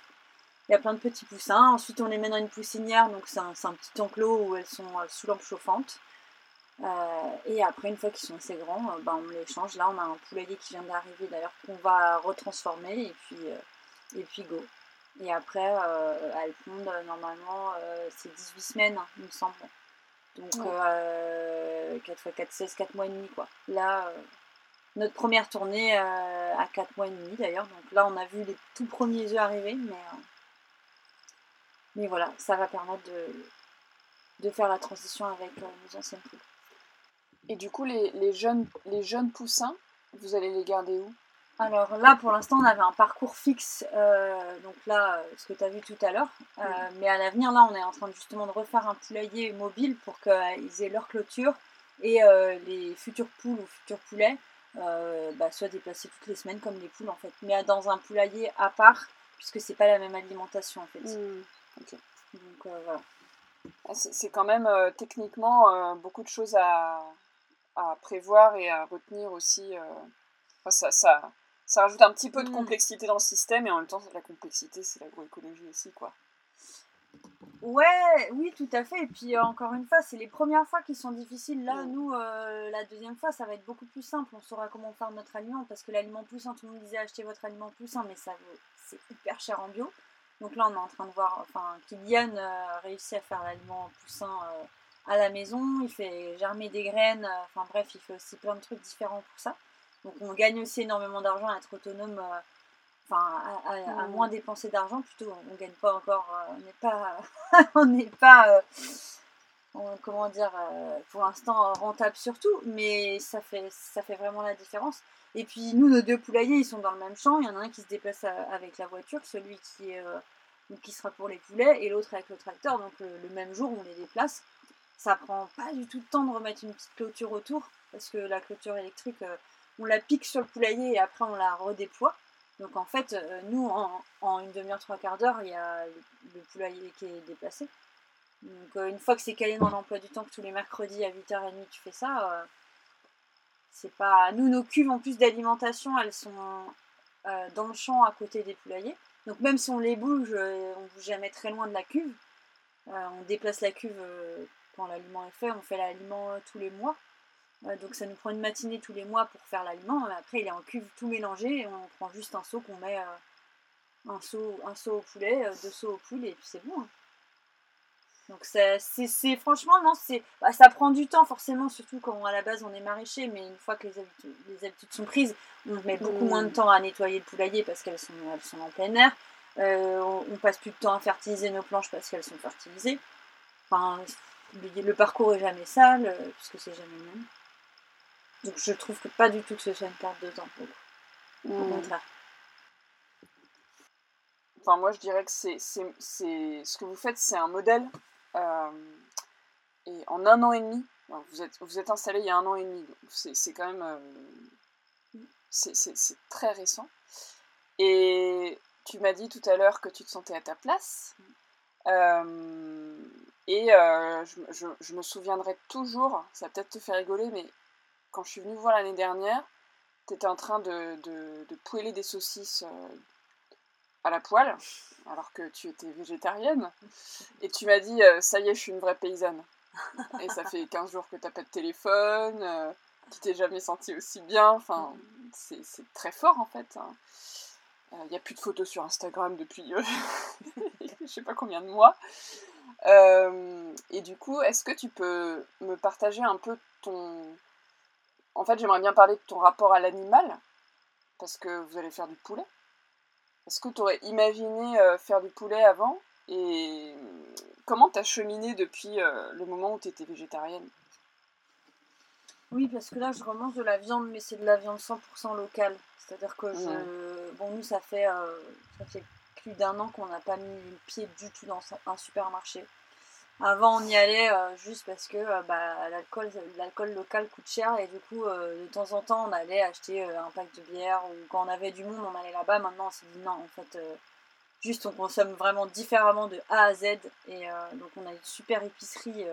Il y a plein de petits poussins. Ensuite, on les met dans une poussinière, donc c'est un, petit enclos où elles sont euh, sous lampe chauffante. Euh, et après, une fois qu'ils sont assez grands, euh, ben, on les change. Là, on a un poulailler qui vient d'arriver d'ailleurs qu'on va retransformer et puis, et puis go. Et après, elles pondent normalement, c'est 18 semaines, il me semble. Donc 4 x 4, 16, 4 mois et demi quoi. Là, notre première tournée à 4 mois et demi d'ailleurs. Donc là, on a vu les tout premiers œufs arriver, mais mais voilà, ça va permettre de, de faire la transition avec euh, nos anciennes poules. Et du coup, les, les, jeunes, les jeunes poussins, vous allez les garder où? Alors là, pour l'instant, on avait un parcours fixe, euh, donc là, euh, ce que tu as vu tout à l'heure. Mais à l'avenir, là, on est en train justement de refaire un poulailler mobile pour qu'ils aient leur clôture et les futures poules ou futurs poulets bah, soient déplacés toutes les semaines comme les poules en fait. Mais dans un poulailler à part, puisque c'est pas la même alimentation en fait. Mmh. Donc euh, voilà. Ah, c'est quand même euh, techniquement euh, beaucoup de choses à, à, prévoir et à retenir aussi. ça, ça, ça, rajoute un petit peu de mm. complexité dans le système et en même temps, la complexité, c'est l'agroécologie aussi, quoi. Ouais, oui, tout à fait. Et puis encore une fois, c'est les premières fois qui sont difficiles. Là, mm. nous, la deuxième fois, ça va être beaucoup plus simple. On saura comment faire notre aliment parce que l'aliment poussin, tout le monde disait acheter votre aliment poussin, mais ça c'est hyper cher en bio. Donc là, on est en train de voir, enfin, Kylian euh, réussit à faire l'aliment poussin euh, à la maison, il fait germer des graines, euh, enfin bref, il fait aussi plein de trucs différents pour ça. Donc on gagne aussi énormément d'argent à être autonome, enfin à, mmh. moins dépenser d'argent plutôt. On gagne pas encore, on n'est pas, on n'est pas, comment dire, pour l'instant rentable surtout, mais ça fait, ça fait vraiment la différence. Et puis nous, nos deux poulaillers, ils sont dans le même champ. Il y en a un qui se déplace avec la voiture, celui qui, euh, qui sera pour les poulets, et l'autre avec le tracteur. Donc le, même jour, on les déplace. Ça prend pas du tout de temps de remettre une petite clôture autour, parce que la clôture électrique, euh, on la pique sur le poulailler et après on la redéploie. Donc en fait, euh, nous, en, une demi-heure, trois quarts d'heure, il y a le, poulailler qui est déplacé. Donc une fois que c'est calé dans l'emploi du temps, que tous les mercredis à 8h30 tu fais ça, c'est pas. Nous, nos cuves en plus d'alimentation, elles sont euh, dans le champ à côté des poulaillers. Donc même si on les bouge, euh, on ne bouge jamais très loin de la cuve. Euh, on déplace la cuve quand l'aliment est fait. On fait l'aliment tous les mois. donc ça nous prend une matinée tous les mois pour faire l'aliment. Après, il est en cuve tout mélangé. Et on prend juste un seau qu'on met un seau, un seau au poulet, deux seaux au poulet, et puis c'est bon. Hein. Donc c'est franchement non c'est bah, ça prend du temps forcément surtout quand à la base on est maraîcher mais une fois que les habitudes, les habitudes sont prises on met beaucoup moins de temps à nettoyer le poulailler parce qu'elles sont elles sont en plein air. Euh, on, passe plus de temps à fertiliser nos planches parce qu'elles sont fertilisées. Enfin le, parcours est jamais sale euh, puisque c'est jamais le même. Donc je trouve que pas du tout que ce soit une perte de temps au mm. contraire. Enfin, moi, je dirais que c'est, ce que vous faites, c'est un modèle et en un an et demi, vous êtes, vous êtes installé il y a un an et demi, donc c'est quand même. Euh, c'est très récent. Et tu m'as dit tout à l'heure que tu te sentais à ta place. Euh, et euh, je, me souviendrai toujours, ça va peut-être te faire rigoler, mais quand je suis venue voir l'année dernière, tu étais en train de, de, de poêler des saucisses euh, à la poêle, alors que tu étais végétarienne. Et tu m'as dit, ça y est, je suis une vraie paysanne. Et ça fait 15 jours que tu n'as pas de téléphone, tu t'es jamais senti aussi bien. Enfin, c'est très fort en fait. Hein. Il n'y a plus de photos sur Instagram depuis je sais pas combien de mois. Euh, et du coup, est-ce que tu peux me partager un peu ton... En fait, j'aimerais bien parler de ton rapport à l'animal, parce que vous allez faire du poulet. Est-ce que tu aurais imaginé euh, faire du poulet avant? Et comment t'as cheminé depuis euh, le moment où tu étais végétarienne? Oui, parce que là, je remange de la viande, mais c'est de la viande 100% locale. C'est-à-dire que je... Bon, nous, ça fait, ça fait plus d'un an qu'on n'a pas mis le pied du tout dans un supermarché. Avant, on y allait euh, juste parce que euh, bah, l'alcool, l'alcool local coûte cher et du coup, euh, de temps en temps, on allait acheter un pack de bière ou quand on avait du monde, on allait là-bas. Maintenant, on s'est dit non, en fait, juste on consomme vraiment différemment de A à Z et donc on a une super épicerie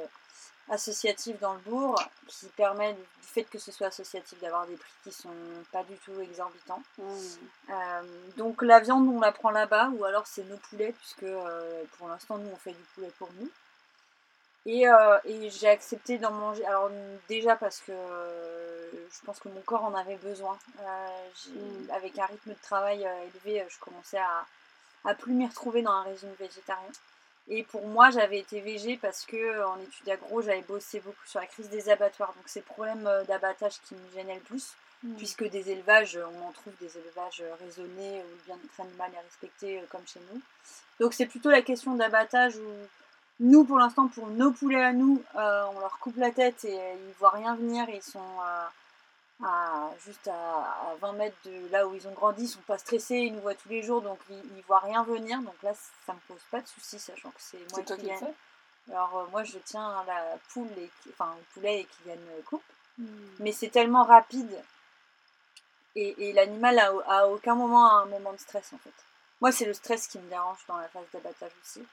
associative dans le bourg qui permet du fait que ce soit associatif d'avoir des prix qui sont pas du tout exorbitants. Mmh. Euh, donc la viande on la prend là-bas ou alors c'est nos poulets puisque euh, pour l'instant nous on fait du poulet pour nous. Et, euh, et j'ai accepté d'en manger. Alors déjà parce que je pense que mon corps en avait besoin. Mmh. Avec un rythme de travail élevé, je commençais à, à plus m'y retrouver dans un régime végétarien. Et pour moi, j'avais été végé parce que en études agro, j'avais bossé beaucoup sur la crise des abattoirs. Donc c'est le problème euh, d'abattage qui me gênait le plus, hmm. puisque des élevages, on en trouve des élevages raisonnés où le bien-être animal est respecté euh, comme chez nous. Donc c'est plutôt la question d'abattage où nous, pour l'instant, pour nos poulets à nous, euh, on leur coupe la tête et ils voient rien venir. Ils sont à, juste à, 20 mètres de là où ils ont grandi, ils sont pas stressés, ils nous voient tous les jours, donc ils, ils voient rien venir. Donc là, ça me pose pas de soucis, sachant que c'est moi qui gagne. Alors euh, moi, je tiens la poule, et, enfin le poulet et Kylian coupe, hmm. mais c'est tellement rapide et, et l'animal a, à aucun moment un moment de stress en fait. Moi, c'est le stress qui me dérange dans la phase d'abattage aussi.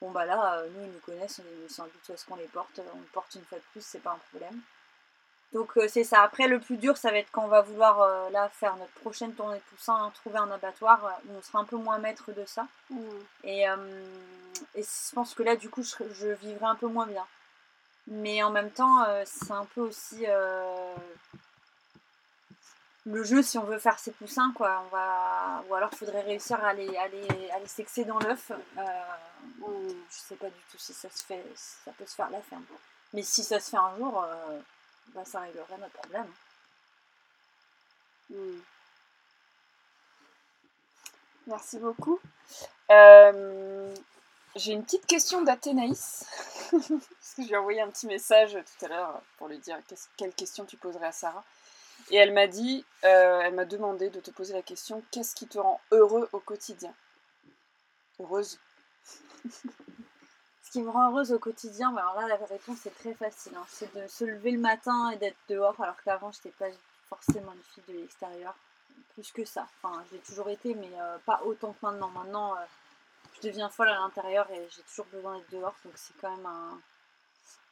Bon bah là, euh, nous ils nous connaissent, ils sont habitués à ce qu'on les porte, on les porte une fois de plus, c'est pas un problème. Donc euh, c'est ça. Après, le plus dur, ça va être quand on va vouloir euh, là faire notre prochaine tournée de poussin, trouver un abattoir euh, où on sera un peu moins maître de ça. Mmh. Et, et, je pense que là, du coup, je, je, vivrai un peu moins bien. Mais en même temps, c'est un peu aussi le jeu si on veut faire ses poussins, quoi. On va... Ou alors, il faudrait réussir à les, à les, à les sexer dans l'œuf. Mmh. Je sais pas du tout si ça se fait, ça peut se faire la ferme. Mais si ça se fait un jour bah, ça réglerait notre problème. Hmm. Merci beaucoup. Euh, j'ai une petite question d'Athénaïs. Parce que je lui ai envoyé un petit message tout à l'heure pour lui dire quelle question tu poserais à Sarah. Et elle m'a dit, euh, elle m'a demandé de te poser la question qu'est-ce qui te rend heureux au quotidien? Heureuse Ce qui me rend heureuse au quotidien, bah, alors là, la réponse est très facile. Hein. C'est de se lever le matin et d'être dehors, alors qu'avant, je n'étais pas forcément une fille de l'extérieur. Plus que ça. Enfin, j'ai toujours été, mais euh, pas autant que maintenant. Maintenant, euh, je deviens folle à l'intérieur et j'ai toujours besoin d'être dehors. Donc, c'est quand même un,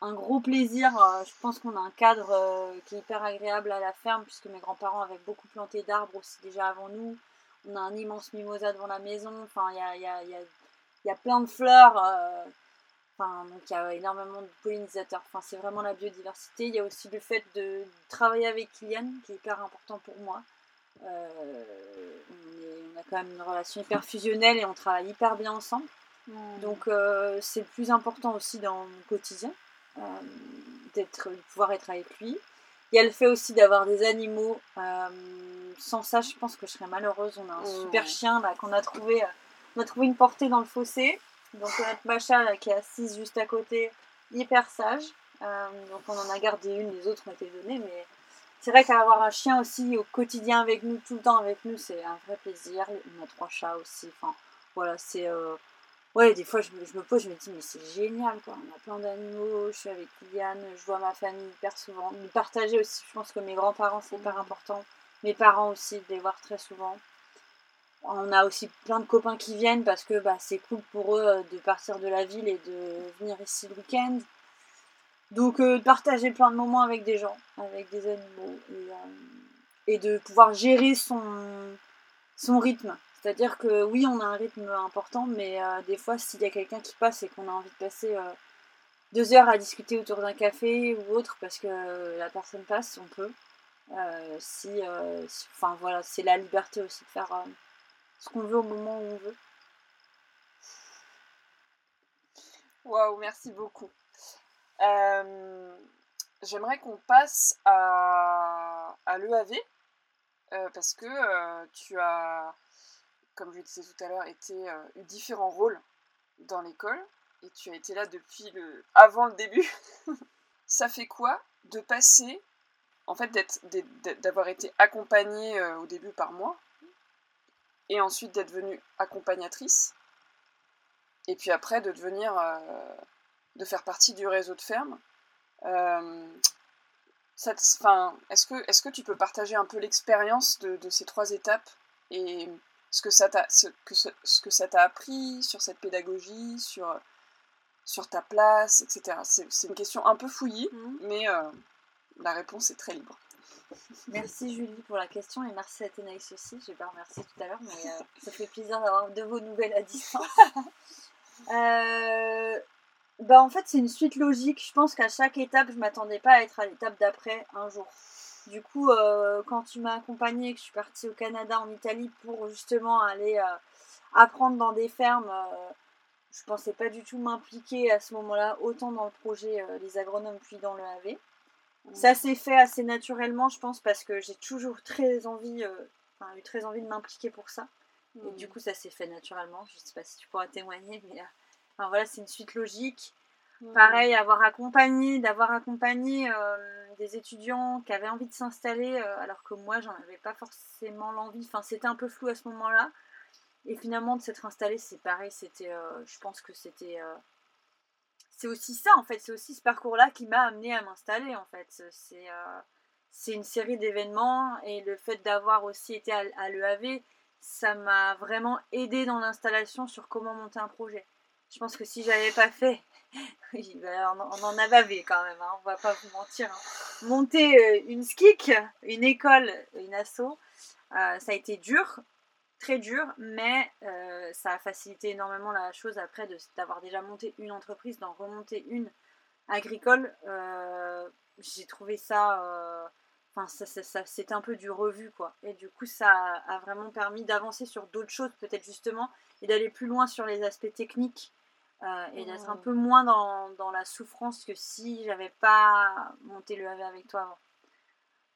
gros plaisir. Euh, je pense qu'on a un cadre qui est hyper agréable à la ferme, puisque mes grands-parents avaient beaucoup planté d'arbres aussi déjà avant nous. On a un immense mimosa devant la maison. Enfin, il y a, y, a, y a, plein de fleurs donc il y a énormément de pollinisateurs. Enfin, c'est vraiment la biodiversité. Il y a aussi le fait de travailler avec Kylian, qui est hyper important pour moi. Euh, on, a quand même une relation hyper fusionnelle et on travaille hyper bien ensemble. Donc euh, c'est le plus important aussi dans mon quotidien, euh, d'être, de pouvoir être avec lui. Il y a le fait aussi d'avoir des animaux. sans ça, je pense que je serais malheureuse. On a un super chien là qu'on a trouvé. On a trouvé une portée dans le fossé. Donc notre Macha là, qui est assise juste à côté, hyper sage. Euh, donc on en a gardé une, les autres ont été données, mais c'est vrai qu'avoir un chien aussi au quotidien avec nous, tout le temps avec nous, c'est un vrai plaisir. On a trois chats aussi. Enfin, voilà, c'est. Euh, ouais, des fois je me, pose, je me dis, mais c'est génial quoi. On a plein d'animaux, je suis avec Kylian, je vois ma famille hyper souvent. Nous partager aussi, je pense que mes grands-parents c'est hyper important. Mes parents aussi, de les voir très souvent. On a aussi plein de copains qui viennent parce que bah, c'est cool pour eux de partir de la ville et de venir ici le week-end. Donc de partager plein de moments avec des gens, avec des animaux et, et de pouvoir gérer son, son rythme. C'est-à-dire que oui, on a un rythme important, mais euh, des fois, s'il y a quelqu'un qui passe et qu'on a envie de passer euh, deux heures à discuter autour d'un café ou autre parce que la personne passe, on peut. Euh, si, enfin voilà, c'est la liberté aussi de faire ce qu'on veut au moment où on veut. Waouh, merci beaucoup. J'aimerais qu'on passe à, à l'EAV parce que tu as comme je le disais tout à l'heure, été, euh, eu différents rôles dans l'école, et tu as été là depuis le, avant le début. ça fait quoi de passer, en fait, d'avoir été accompagnée euh, au début par moi, et ensuite d'être venue accompagnatrice, et puis après de devenir, euh, de faire partie du réseau de ferme? est-ce que, est que tu peux partager un peu l'expérience de, de, ces trois étapes et ce que ça t'a ce que, ce, que ça t'a appris sur cette pédagogie, sur, sur ta place, etc. C'est une question un peu fouillie, mhm. mais euh, la réponse est très libre. Merci Julie pour la question et merci à Ténaïs aussi. Je vais pas remercier tout à l'heure, mais euh, ça fait plaisir d'avoir de vos nouvelles à distance. euh, bah en fait, c'est une suite logique. Je pense qu'à chaque étape, je m'attendais pas à être à l'étape d'après un jour. Du coup, euh, quand tu m'as accompagnée, que je suis partie au Canada, en Italie, pour justement aller euh, apprendre dans des fermes, euh, je pensais pas du tout m'impliquer à ce moment-là, autant dans le projet des agronomes puis dans le AV. Mmh. Ça s'est fait assez naturellement, je pense, parce que j'ai toujours très envie, enfin, eu très envie de m'impliquer pour ça. Et du coup, ça s'est fait naturellement. Je sais pas si tu pourras témoigner, mais voilà, c'est une suite logique. Pareil, avoir accompagné, d'avoir accompagné euh, des étudiants qui avaient envie de s'installer, euh, alors que moi, j'en avais pas forcément l'envie. Enfin, c'était un peu flou à ce moment-là. Et finalement, de s'être installé, c'est pareil. C'était, euh, je pense que c'était, c'est aussi ça en fait. C'est aussi ce parcours-là qui m'a amené à m'installer en fait. C'est, c'est une série d'événements et le fait d'avoir aussi été à, à l'EAV, ça m'a vraiment aidé dans l'installation sur comment monter un projet. Je pense que si j'avais pas fait oui, bah, on, en a bavé quand même, hein, on va pas vous mentir. Hein. Monter euh, une skik, une école, une asso, euh, ça a été dur, très dur, mais euh, ça a facilité énormément la chose après d'avoir déjà monté une entreprise, d'en remonter une agricole. J'ai trouvé ça. Enfin, ça, c'était un peu du revu, quoi. Et du coup, ça a vraiment permis d'avancer sur d'autres choses, peut-être justement, et d'aller plus loin sur les aspects techniques euh, et d'être un peu moins dans, dans, la souffrance que si j'avais pas monté le AV avec toi avant.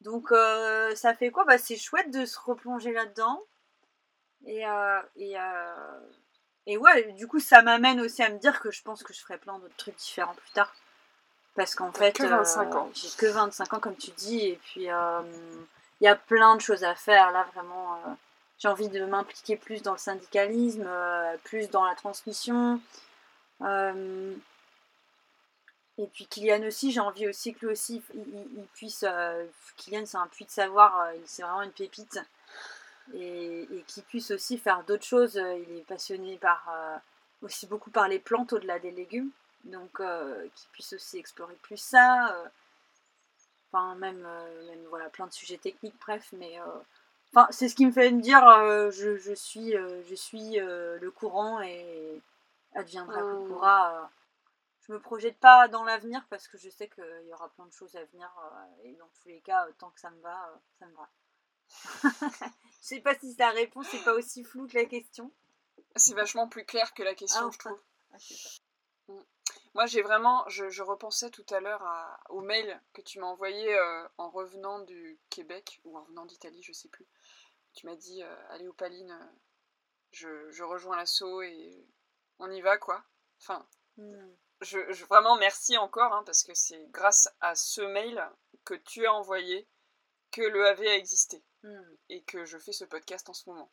Donc euh, ça fait quoi? Bah, C'est chouette de se replonger là-dedans. Et, euh, et, et ouais, du coup ça m'amène aussi à me dire que je pense que je ferai plein d'autres trucs différents plus tard. Parce qu'en fait, j'ai que 25 ans comme tu dis, et puis il y a plein de choses à faire là vraiment. j'ai envie de m'impliquer plus dans le syndicalisme, plus dans la transmission. Euh, et puis Kylian aussi, j'ai envie aussi que lui aussi, il, puisse... Euh, Kylian, c'est un puits de savoir, euh, c'est vraiment une pépite. Et, qu'il puisse aussi faire d'autres choses. Il est passionné par aussi beaucoup par les plantes au-delà des légumes. Donc qu'il puisse aussi explorer plus ça. enfin, même, voilà, plein de sujets techniques, bref, mais... C'est ce qui me fait me dire, je, je, suis, je suis le courant et, adviendra que oh. pourra. Euh, je me projette pas dans l'avenir parce que je sais qu'il y aura plein de choses à venir euh, et dans tous les cas, tant que ça me va, euh, ça me va. je sais pas si ta réponse n'est pas aussi floue que la question. C'est vachement plus clair que la question, ah, je trouve. Ah, mm. Moi, j'ai vraiment, je, repensais tout à l'heure au mail que tu m'as envoyé en revenant du Québec ou en revenant d'Italie, je sais plus. Tu m'as dit, allez Opaline, je, je rejoins l'assaut et on y va quoi. Enfin, hmm. je, vraiment merci encore hein, parce que c'est grâce à ce mail que tu as envoyé que le AV a existé hmm. et que je fais ce podcast en ce moment.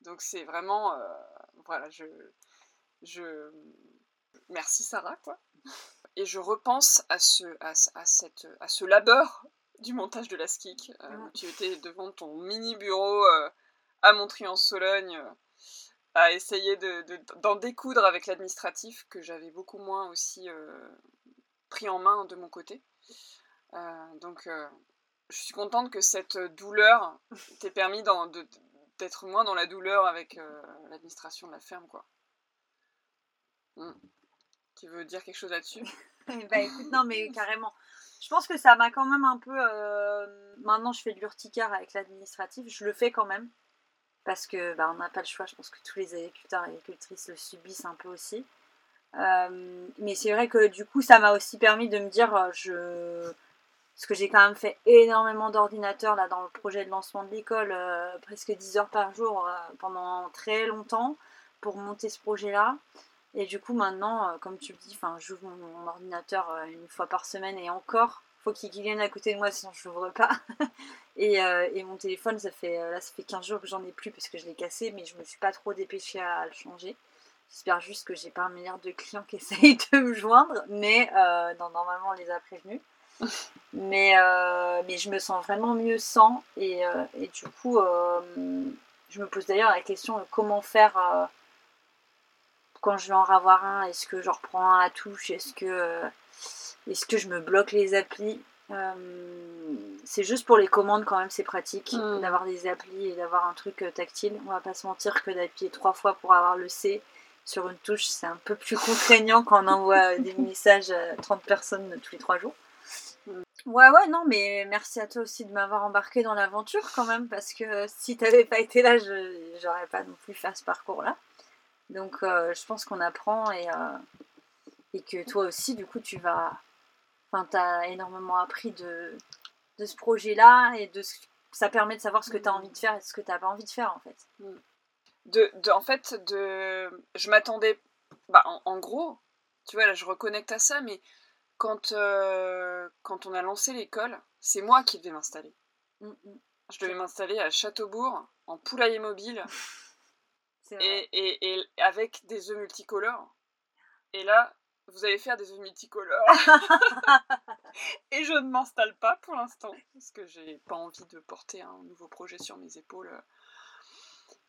Donc c'est vraiment, euh, voilà, je, je, merci Sarah quoi. Et je repense à ce, à, cette, à ce labeur du montage de la skik. Euh, tu étais devant ton mini bureau. Euh, à Montry-en-Sologne à essayer d'en découdre avec l'administratif que j'avais beaucoup moins aussi pris en main de mon côté. donc je suis contente que cette douleur t'ait permis d'être moins dans la douleur avec l'administration de la ferme quoi. Hmm. Tu veux dire quelque chose là-dessus? Bah écoute, non mais carrément. Je pense que ça m'a quand même un peu. Euh, maintenant, je fais de l'urticaire avec l'administratif. Je le fais quand même. Parce que bah, on n'a pas le choix. Je pense que tous les agriculteurs et agricultrices le subissent un peu aussi. Euh, mais c'est vrai que du coup, ça m'a aussi permis de me dire. Euh, je... Parce que j'ai quand même fait énormément d'ordinateurs là dans le projet de lancement de l'école, presque 10 heures par jour pendant très longtemps pour monter ce projet-là. Et du coup, maintenant, euh, comme tu le dis, j'ouvre mon, ordinateur euh, une fois par semaine et encore, faut qu'il vienne à côté de moi sinon je l'ouvre pas. Euh, et, mon téléphone, ça fait, là, ça fait 15 jours que j'en ai plus parce que je l'ai cassé, mais je me suis pas trop dépêchée à, le changer. J'espère juste que j'ai pas un milliard de clients qui essayent de me joindre, mais normalement on les a prévenus. mais, mais je me sens vraiment mieux sans. Et, et du coup, je me pose d'ailleurs la question de comment faire quand je vais en avoir un, est-ce que je reprends un à touche Est-ce que, euh, est que je me bloque les applis euh, C'est juste pour les commandes quand même, c'est pratique hmm. d'avoir des applis et d'avoir un truc euh, tactile. On va pas se mentir que d'appuyer trois fois pour avoir le C sur une touche, c'est un peu plus contraignant quand on envoie des messages à 30 personnes tous les trois jours. Hmm. Ouais, ouais, non, mais merci à toi aussi de m'avoir embarqué dans l'aventure quand même, parce que si t'avais pas été là, je j'aurais pas non plus fait ce parcours-là. Donc euh, je pense qu'on apprend et, euh, et que toi aussi, du coup, tu vas. Enfin, tu as énormément appris de, de ce projet-là et de ça permet de savoir ce que tu as envie de faire et ce que tu n'as pas envie de faire en fait. Mm. De, de, en fait, de, je m'attendais. Bah, en, gros, tu vois, là je reconnecte à ça, mais quand, euh, quand on a lancé l'école, c'est moi qui devais m'installer. Mm, mm. Je devais m'installer à Châteaubourg, en poulailler mobile. Et, et, et, avec des œufs multicolores. Et là, vous allez faire des œufs multicolores. et je ne m'installe pas pour l'instant, parce que j'ai pas envie de porter un nouveau projet sur mes épaules euh,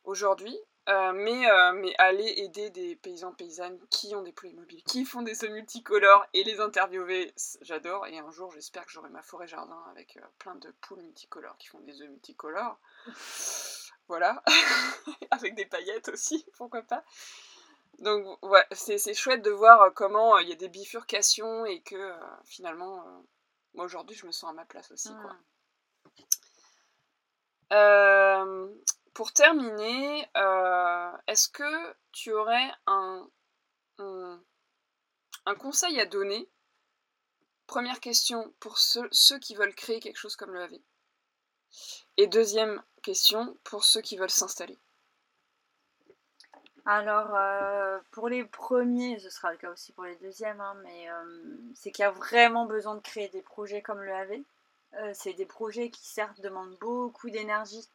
aujourd'hui. Euh, mais, euh, mais aller aider des paysans paysannes qui ont des poulets mobiles, qui font des œufs multicolores et les interviewer, j'adore. Et un jour, j'espère que j'aurai ma forêt jardin avec plein de poules multicolores qui font des œufs multicolores. Voilà. Avec des paillettes aussi, pourquoi pas. Donc, ouais, c'est chouette de voir euh, comment euh, il y a des bifurcations et que euh, finalement, moi aujourd'hui, je me sens à ma place aussi. Quoi. pour terminer, est-ce que tu aurais un, un, conseil à donner? Première question pour ceux, ceux, qui veulent créer quelque chose comme le AV. Et deuxième question pour ceux qui veulent s'installer alors, euh, pour les premiers, ce sera le cas aussi pour les deuxièmes, hein, mais euh, c'est qu'il y a vraiment besoin de créer des projets comme le AV. Euh, c'est des projets qui certes demandent beaucoup d'énergie,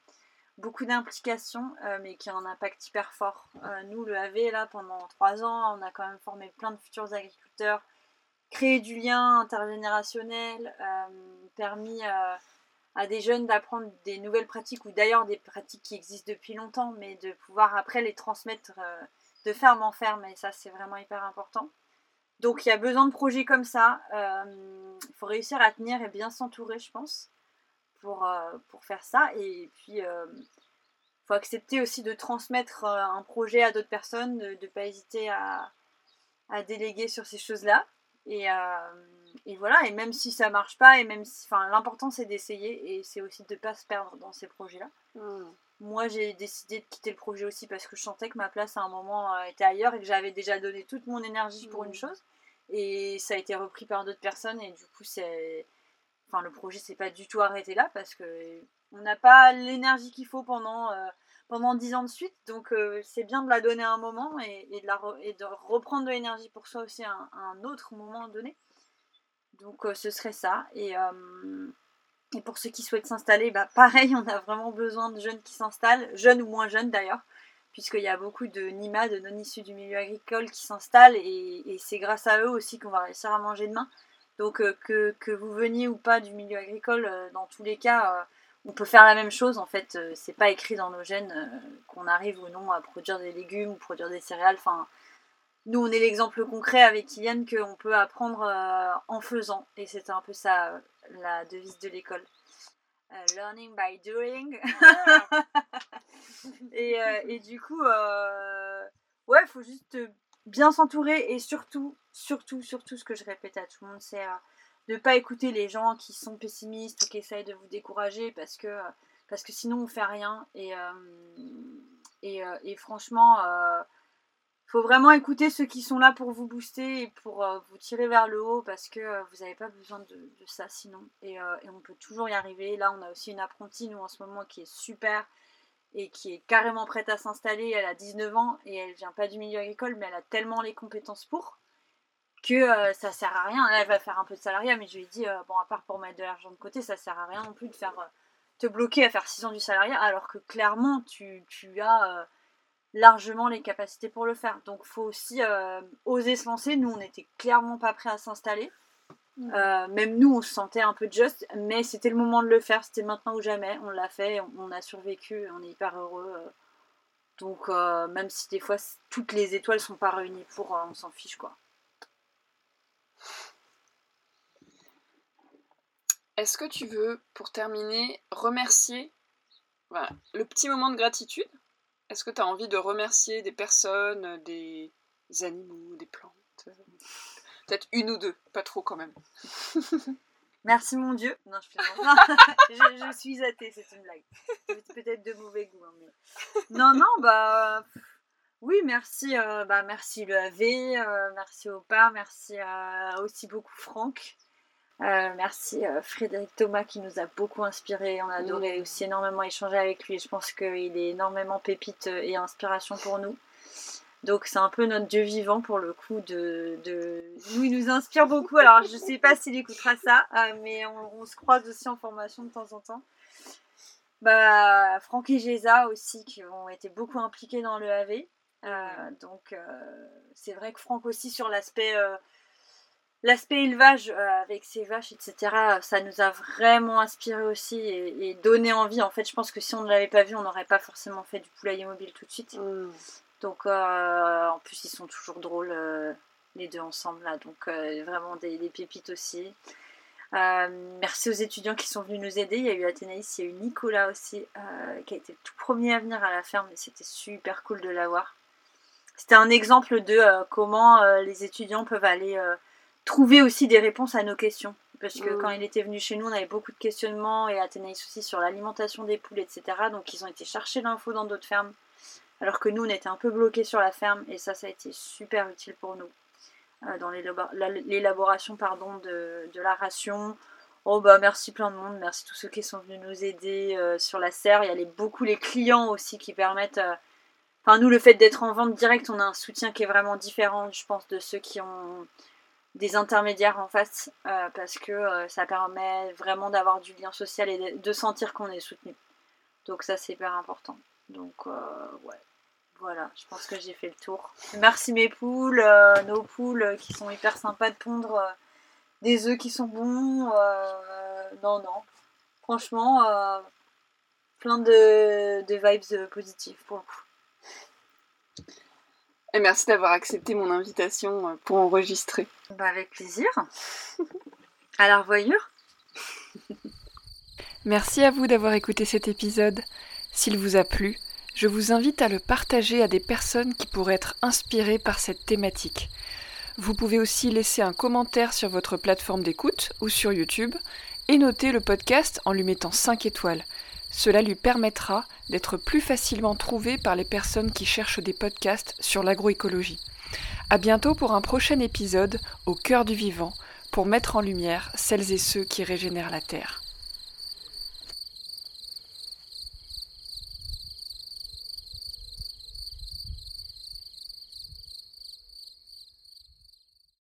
beaucoup d'implication, mais qui ont un impact hyper fort. nous, le AV, là, pendant trois ans, on a quand même formé plein de futurs agriculteurs, créé du lien intergénérationnel, permis à des jeunes d'apprendre des nouvelles pratiques ou d'ailleurs des pratiques qui existent depuis longtemps, mais de pouvoir après les transmettre euh, de ferme en ferme, et ça c'est vraiment hyper important. Donc il y a besoin de projets comme ça. Il euh, faut réussir à tenir et bien s'entourer, je pense, pour, euh, pour faire ça. Et puis il faut accepter aussi de transmettre un projet à d'autres personnes, de ne pas hésiter à, à déléguer sur ces choses-là. Et, et voilà, et même si ça marche pas, et même si, enfin, l'important c'est d'essayer, et c'est aussi de ne pas se perdre dans ces projets-là. Hmm. Moi, j'ai décidé de quitter le projet aussi parce que je sentais que ma place à un moment euh, était ailleurs et que j'avais déjà donné toute mon énergie pour une hmm. chose, et ça a été repris par d'autres personnes, et du coup, c'est, enfin, le projet s'est pas du tout arrêté là parce que on n'a pas l'énergie qu'il faut pendant euh, pendant 10 ans de suite. Donc euh, c'est bien de la donner à un moment et, de, la et de reprendre de l'énergie pour soi aussi à un, autre moment donné. Donc euh, ce serait ça. Et, euh, et pour ceux qui souhaitent s'installer, bah, pareil, on a vraiment besoin de jeunes qui s'installent, jeunes ou moins jeunes d'ailleurs, puisqu'il y a beaucoup de NIMA, de non issus du milieu agricole qui s'installent et, c'est grâce à eux aussi qu'on va réussir à manger demain. Donc que, que, vous veniez ou pas du milieu agricole, dans tous les cas, on peut faire la même chose. En fait, c'est pas écrit dans nos gènes qu'on arrive ou non à produire des légumes ou produire des céréales. Enfin, nous, on est l'exemple concret avec Kylian qu'on peut apprendre en faisant. Et c'était un peu ça la devise de l'école. learning by doing. et, du coup, ouais, il faut juste bien s'entourer et surtout, surtout, surtout, ce que je répète à tout le monde, c'est de ne pas écouter les gens qui sont pessimistes ou qui essayent de vous décourager parce que, parce que sinon on fait rien. Et, et, franchement, faut vraiment écouter ceux qui sont là pour vous booster et pour vous tirer vers le haut parce que vous n'avez pas besoin de, ça sinon. Et, et, on peut toujours y arriver. Là, on a aussi une apprentie, nous, en ce moment, qui est super et qui est carrément prête à s'installer. Elle a 19 ans et elle vient pas du milieu agricole, mais elle a tellement les compétences pour que euh, ça sert à rien. Là, elle va faire un peu de salariat, mais je lui ai dit, euh, bon, à part pour mettre de l'argent de côté, ça sert à rien non plus de faire euh, te bloquer à faire 6 ans du salariat, alors que clairement, tu, tu as largement les capacités pour le faire. Donc, faut aussi oser se lancer. Nous, on n'était clairement pas prêts à s'installer. Euh, même nous, on se sentait un peu juste, mais c'était le moment de le faire, c'était maintenant ou jamais. On l'a fait, on, a survécu, on est hyper heureux. Euh. Donc, euh, même si des fois toutes les étoiles sont pas réunies pour, on s'en fiche quoi. Est-ce que tu veux, pour terminer, remercier le petit moment de gratitude Est-ce que tu as envie de remercier des personnes, des animaux, des plantes Peut-être une ou deux, pas trop quand même. Merci mon Dieu. Non, je, je, suis athée, c'est une blague. Peut-être de mauvais goût. Hein, non, non, bah. Oui, merci, euh, bah, merci le AV, euh, merci Opa, merci euh, aussi beaucoup Franck. Merci Frédéric Thomas qui nous a beaucoup inspiré. On a adoré mmh. aussi énormément échanger avec lui. Je pense qu'il est énormément pépite et inspiration pour nous. Donc c'est un peu notre dieu vivant pour le coup de, de... Nous, il nous inspire beaucoup. Alors je sais pas s'il écoutera ça, euh, mais on, se croise aussi en formation de temps en temps. Bah, Franck et Géza aussi qui ont été beaucoup impliqués dans le AV. Euh, donc euh, c'est vrai que Franck aussi sur l'aspect l'aspect élevage avec ses vaches, etc., ça nous a vraiment inspiré aussi et, donné envie. En fait, je pense que si on ne l'avait pas vu, on n'aurait pas forcément fait du poulailler mobile tout de suite. Mmh. Donc euh, en plus ils sont toujours drôles euh, les deux ensemble là, donc euh, vraiment des, pépites aussi. merci aux étudiants qui sont venus nous aider. Il y a eu Athénaïs, il y a eu Nicolas aussi, qui a été le tout premier à venir à la ferme et c'était super cool de l'avoir. C'était un exemple de comment les étudiants peuvent aller trouver aussi des réponses à nos questions. Parce que quand il était venu chez nous, on avait beaucoup de questionnements et Athénaïs aussi sur l'alimentation des poules, etc. Donc ils ont été chercher l'info dans d'autres fermes alors que nous, on était un peu bloqués sur la ferme, et ça, ça a été super utile pour nous euh, dans l'élaboration pardon, de, la ration. Oh bah merci plein de monde, merci tous ceux qui sont venus nous aider euh, sur la serre. Il y a beaucoup les clients aussi qui permettent. Euh, enfin nous le fait d'être en vente directe, on a un soutien qui est vraiment différent, je pense, de ceux qui ont des intermédiaires en face, parce que ça permet vraiment d'avoir du lien social et de sentir qu'on est soutenu. Donc ça c'est hyper important. Donc ouais. Voilà, je pense que j'ai fait le tour. Merci mes poules, euh, nos poules euh, qui sont hyper sympas de pondre euh, des œufs qui sont bons. non, non. Franchement, plein de, vibes positives pour le coup. Et merci d'avoir accepté mon invitation pour enregistrer. Bah avec plaisir. à la revoyure. Merci à vous d'avoir écouté cet épisode. S'il vous a plu, je vous invite à le partager à des personnes qui pourraient être inspirées par cette thématique. Vous pouvez aussi laisser un commentaire sur votre plateforme d'écoute ou sur YouTube et noter le podcast en lui mettant 5 étoiles. Cela lui permettra d'être plus facilement trouvé par les personnes qui cherchent des podcasts sur l'agroécologie. A bientôt pour un prochain épisode au cœur du vivant pour mettre en lumière celles et ceux qui régénèrent la Terre.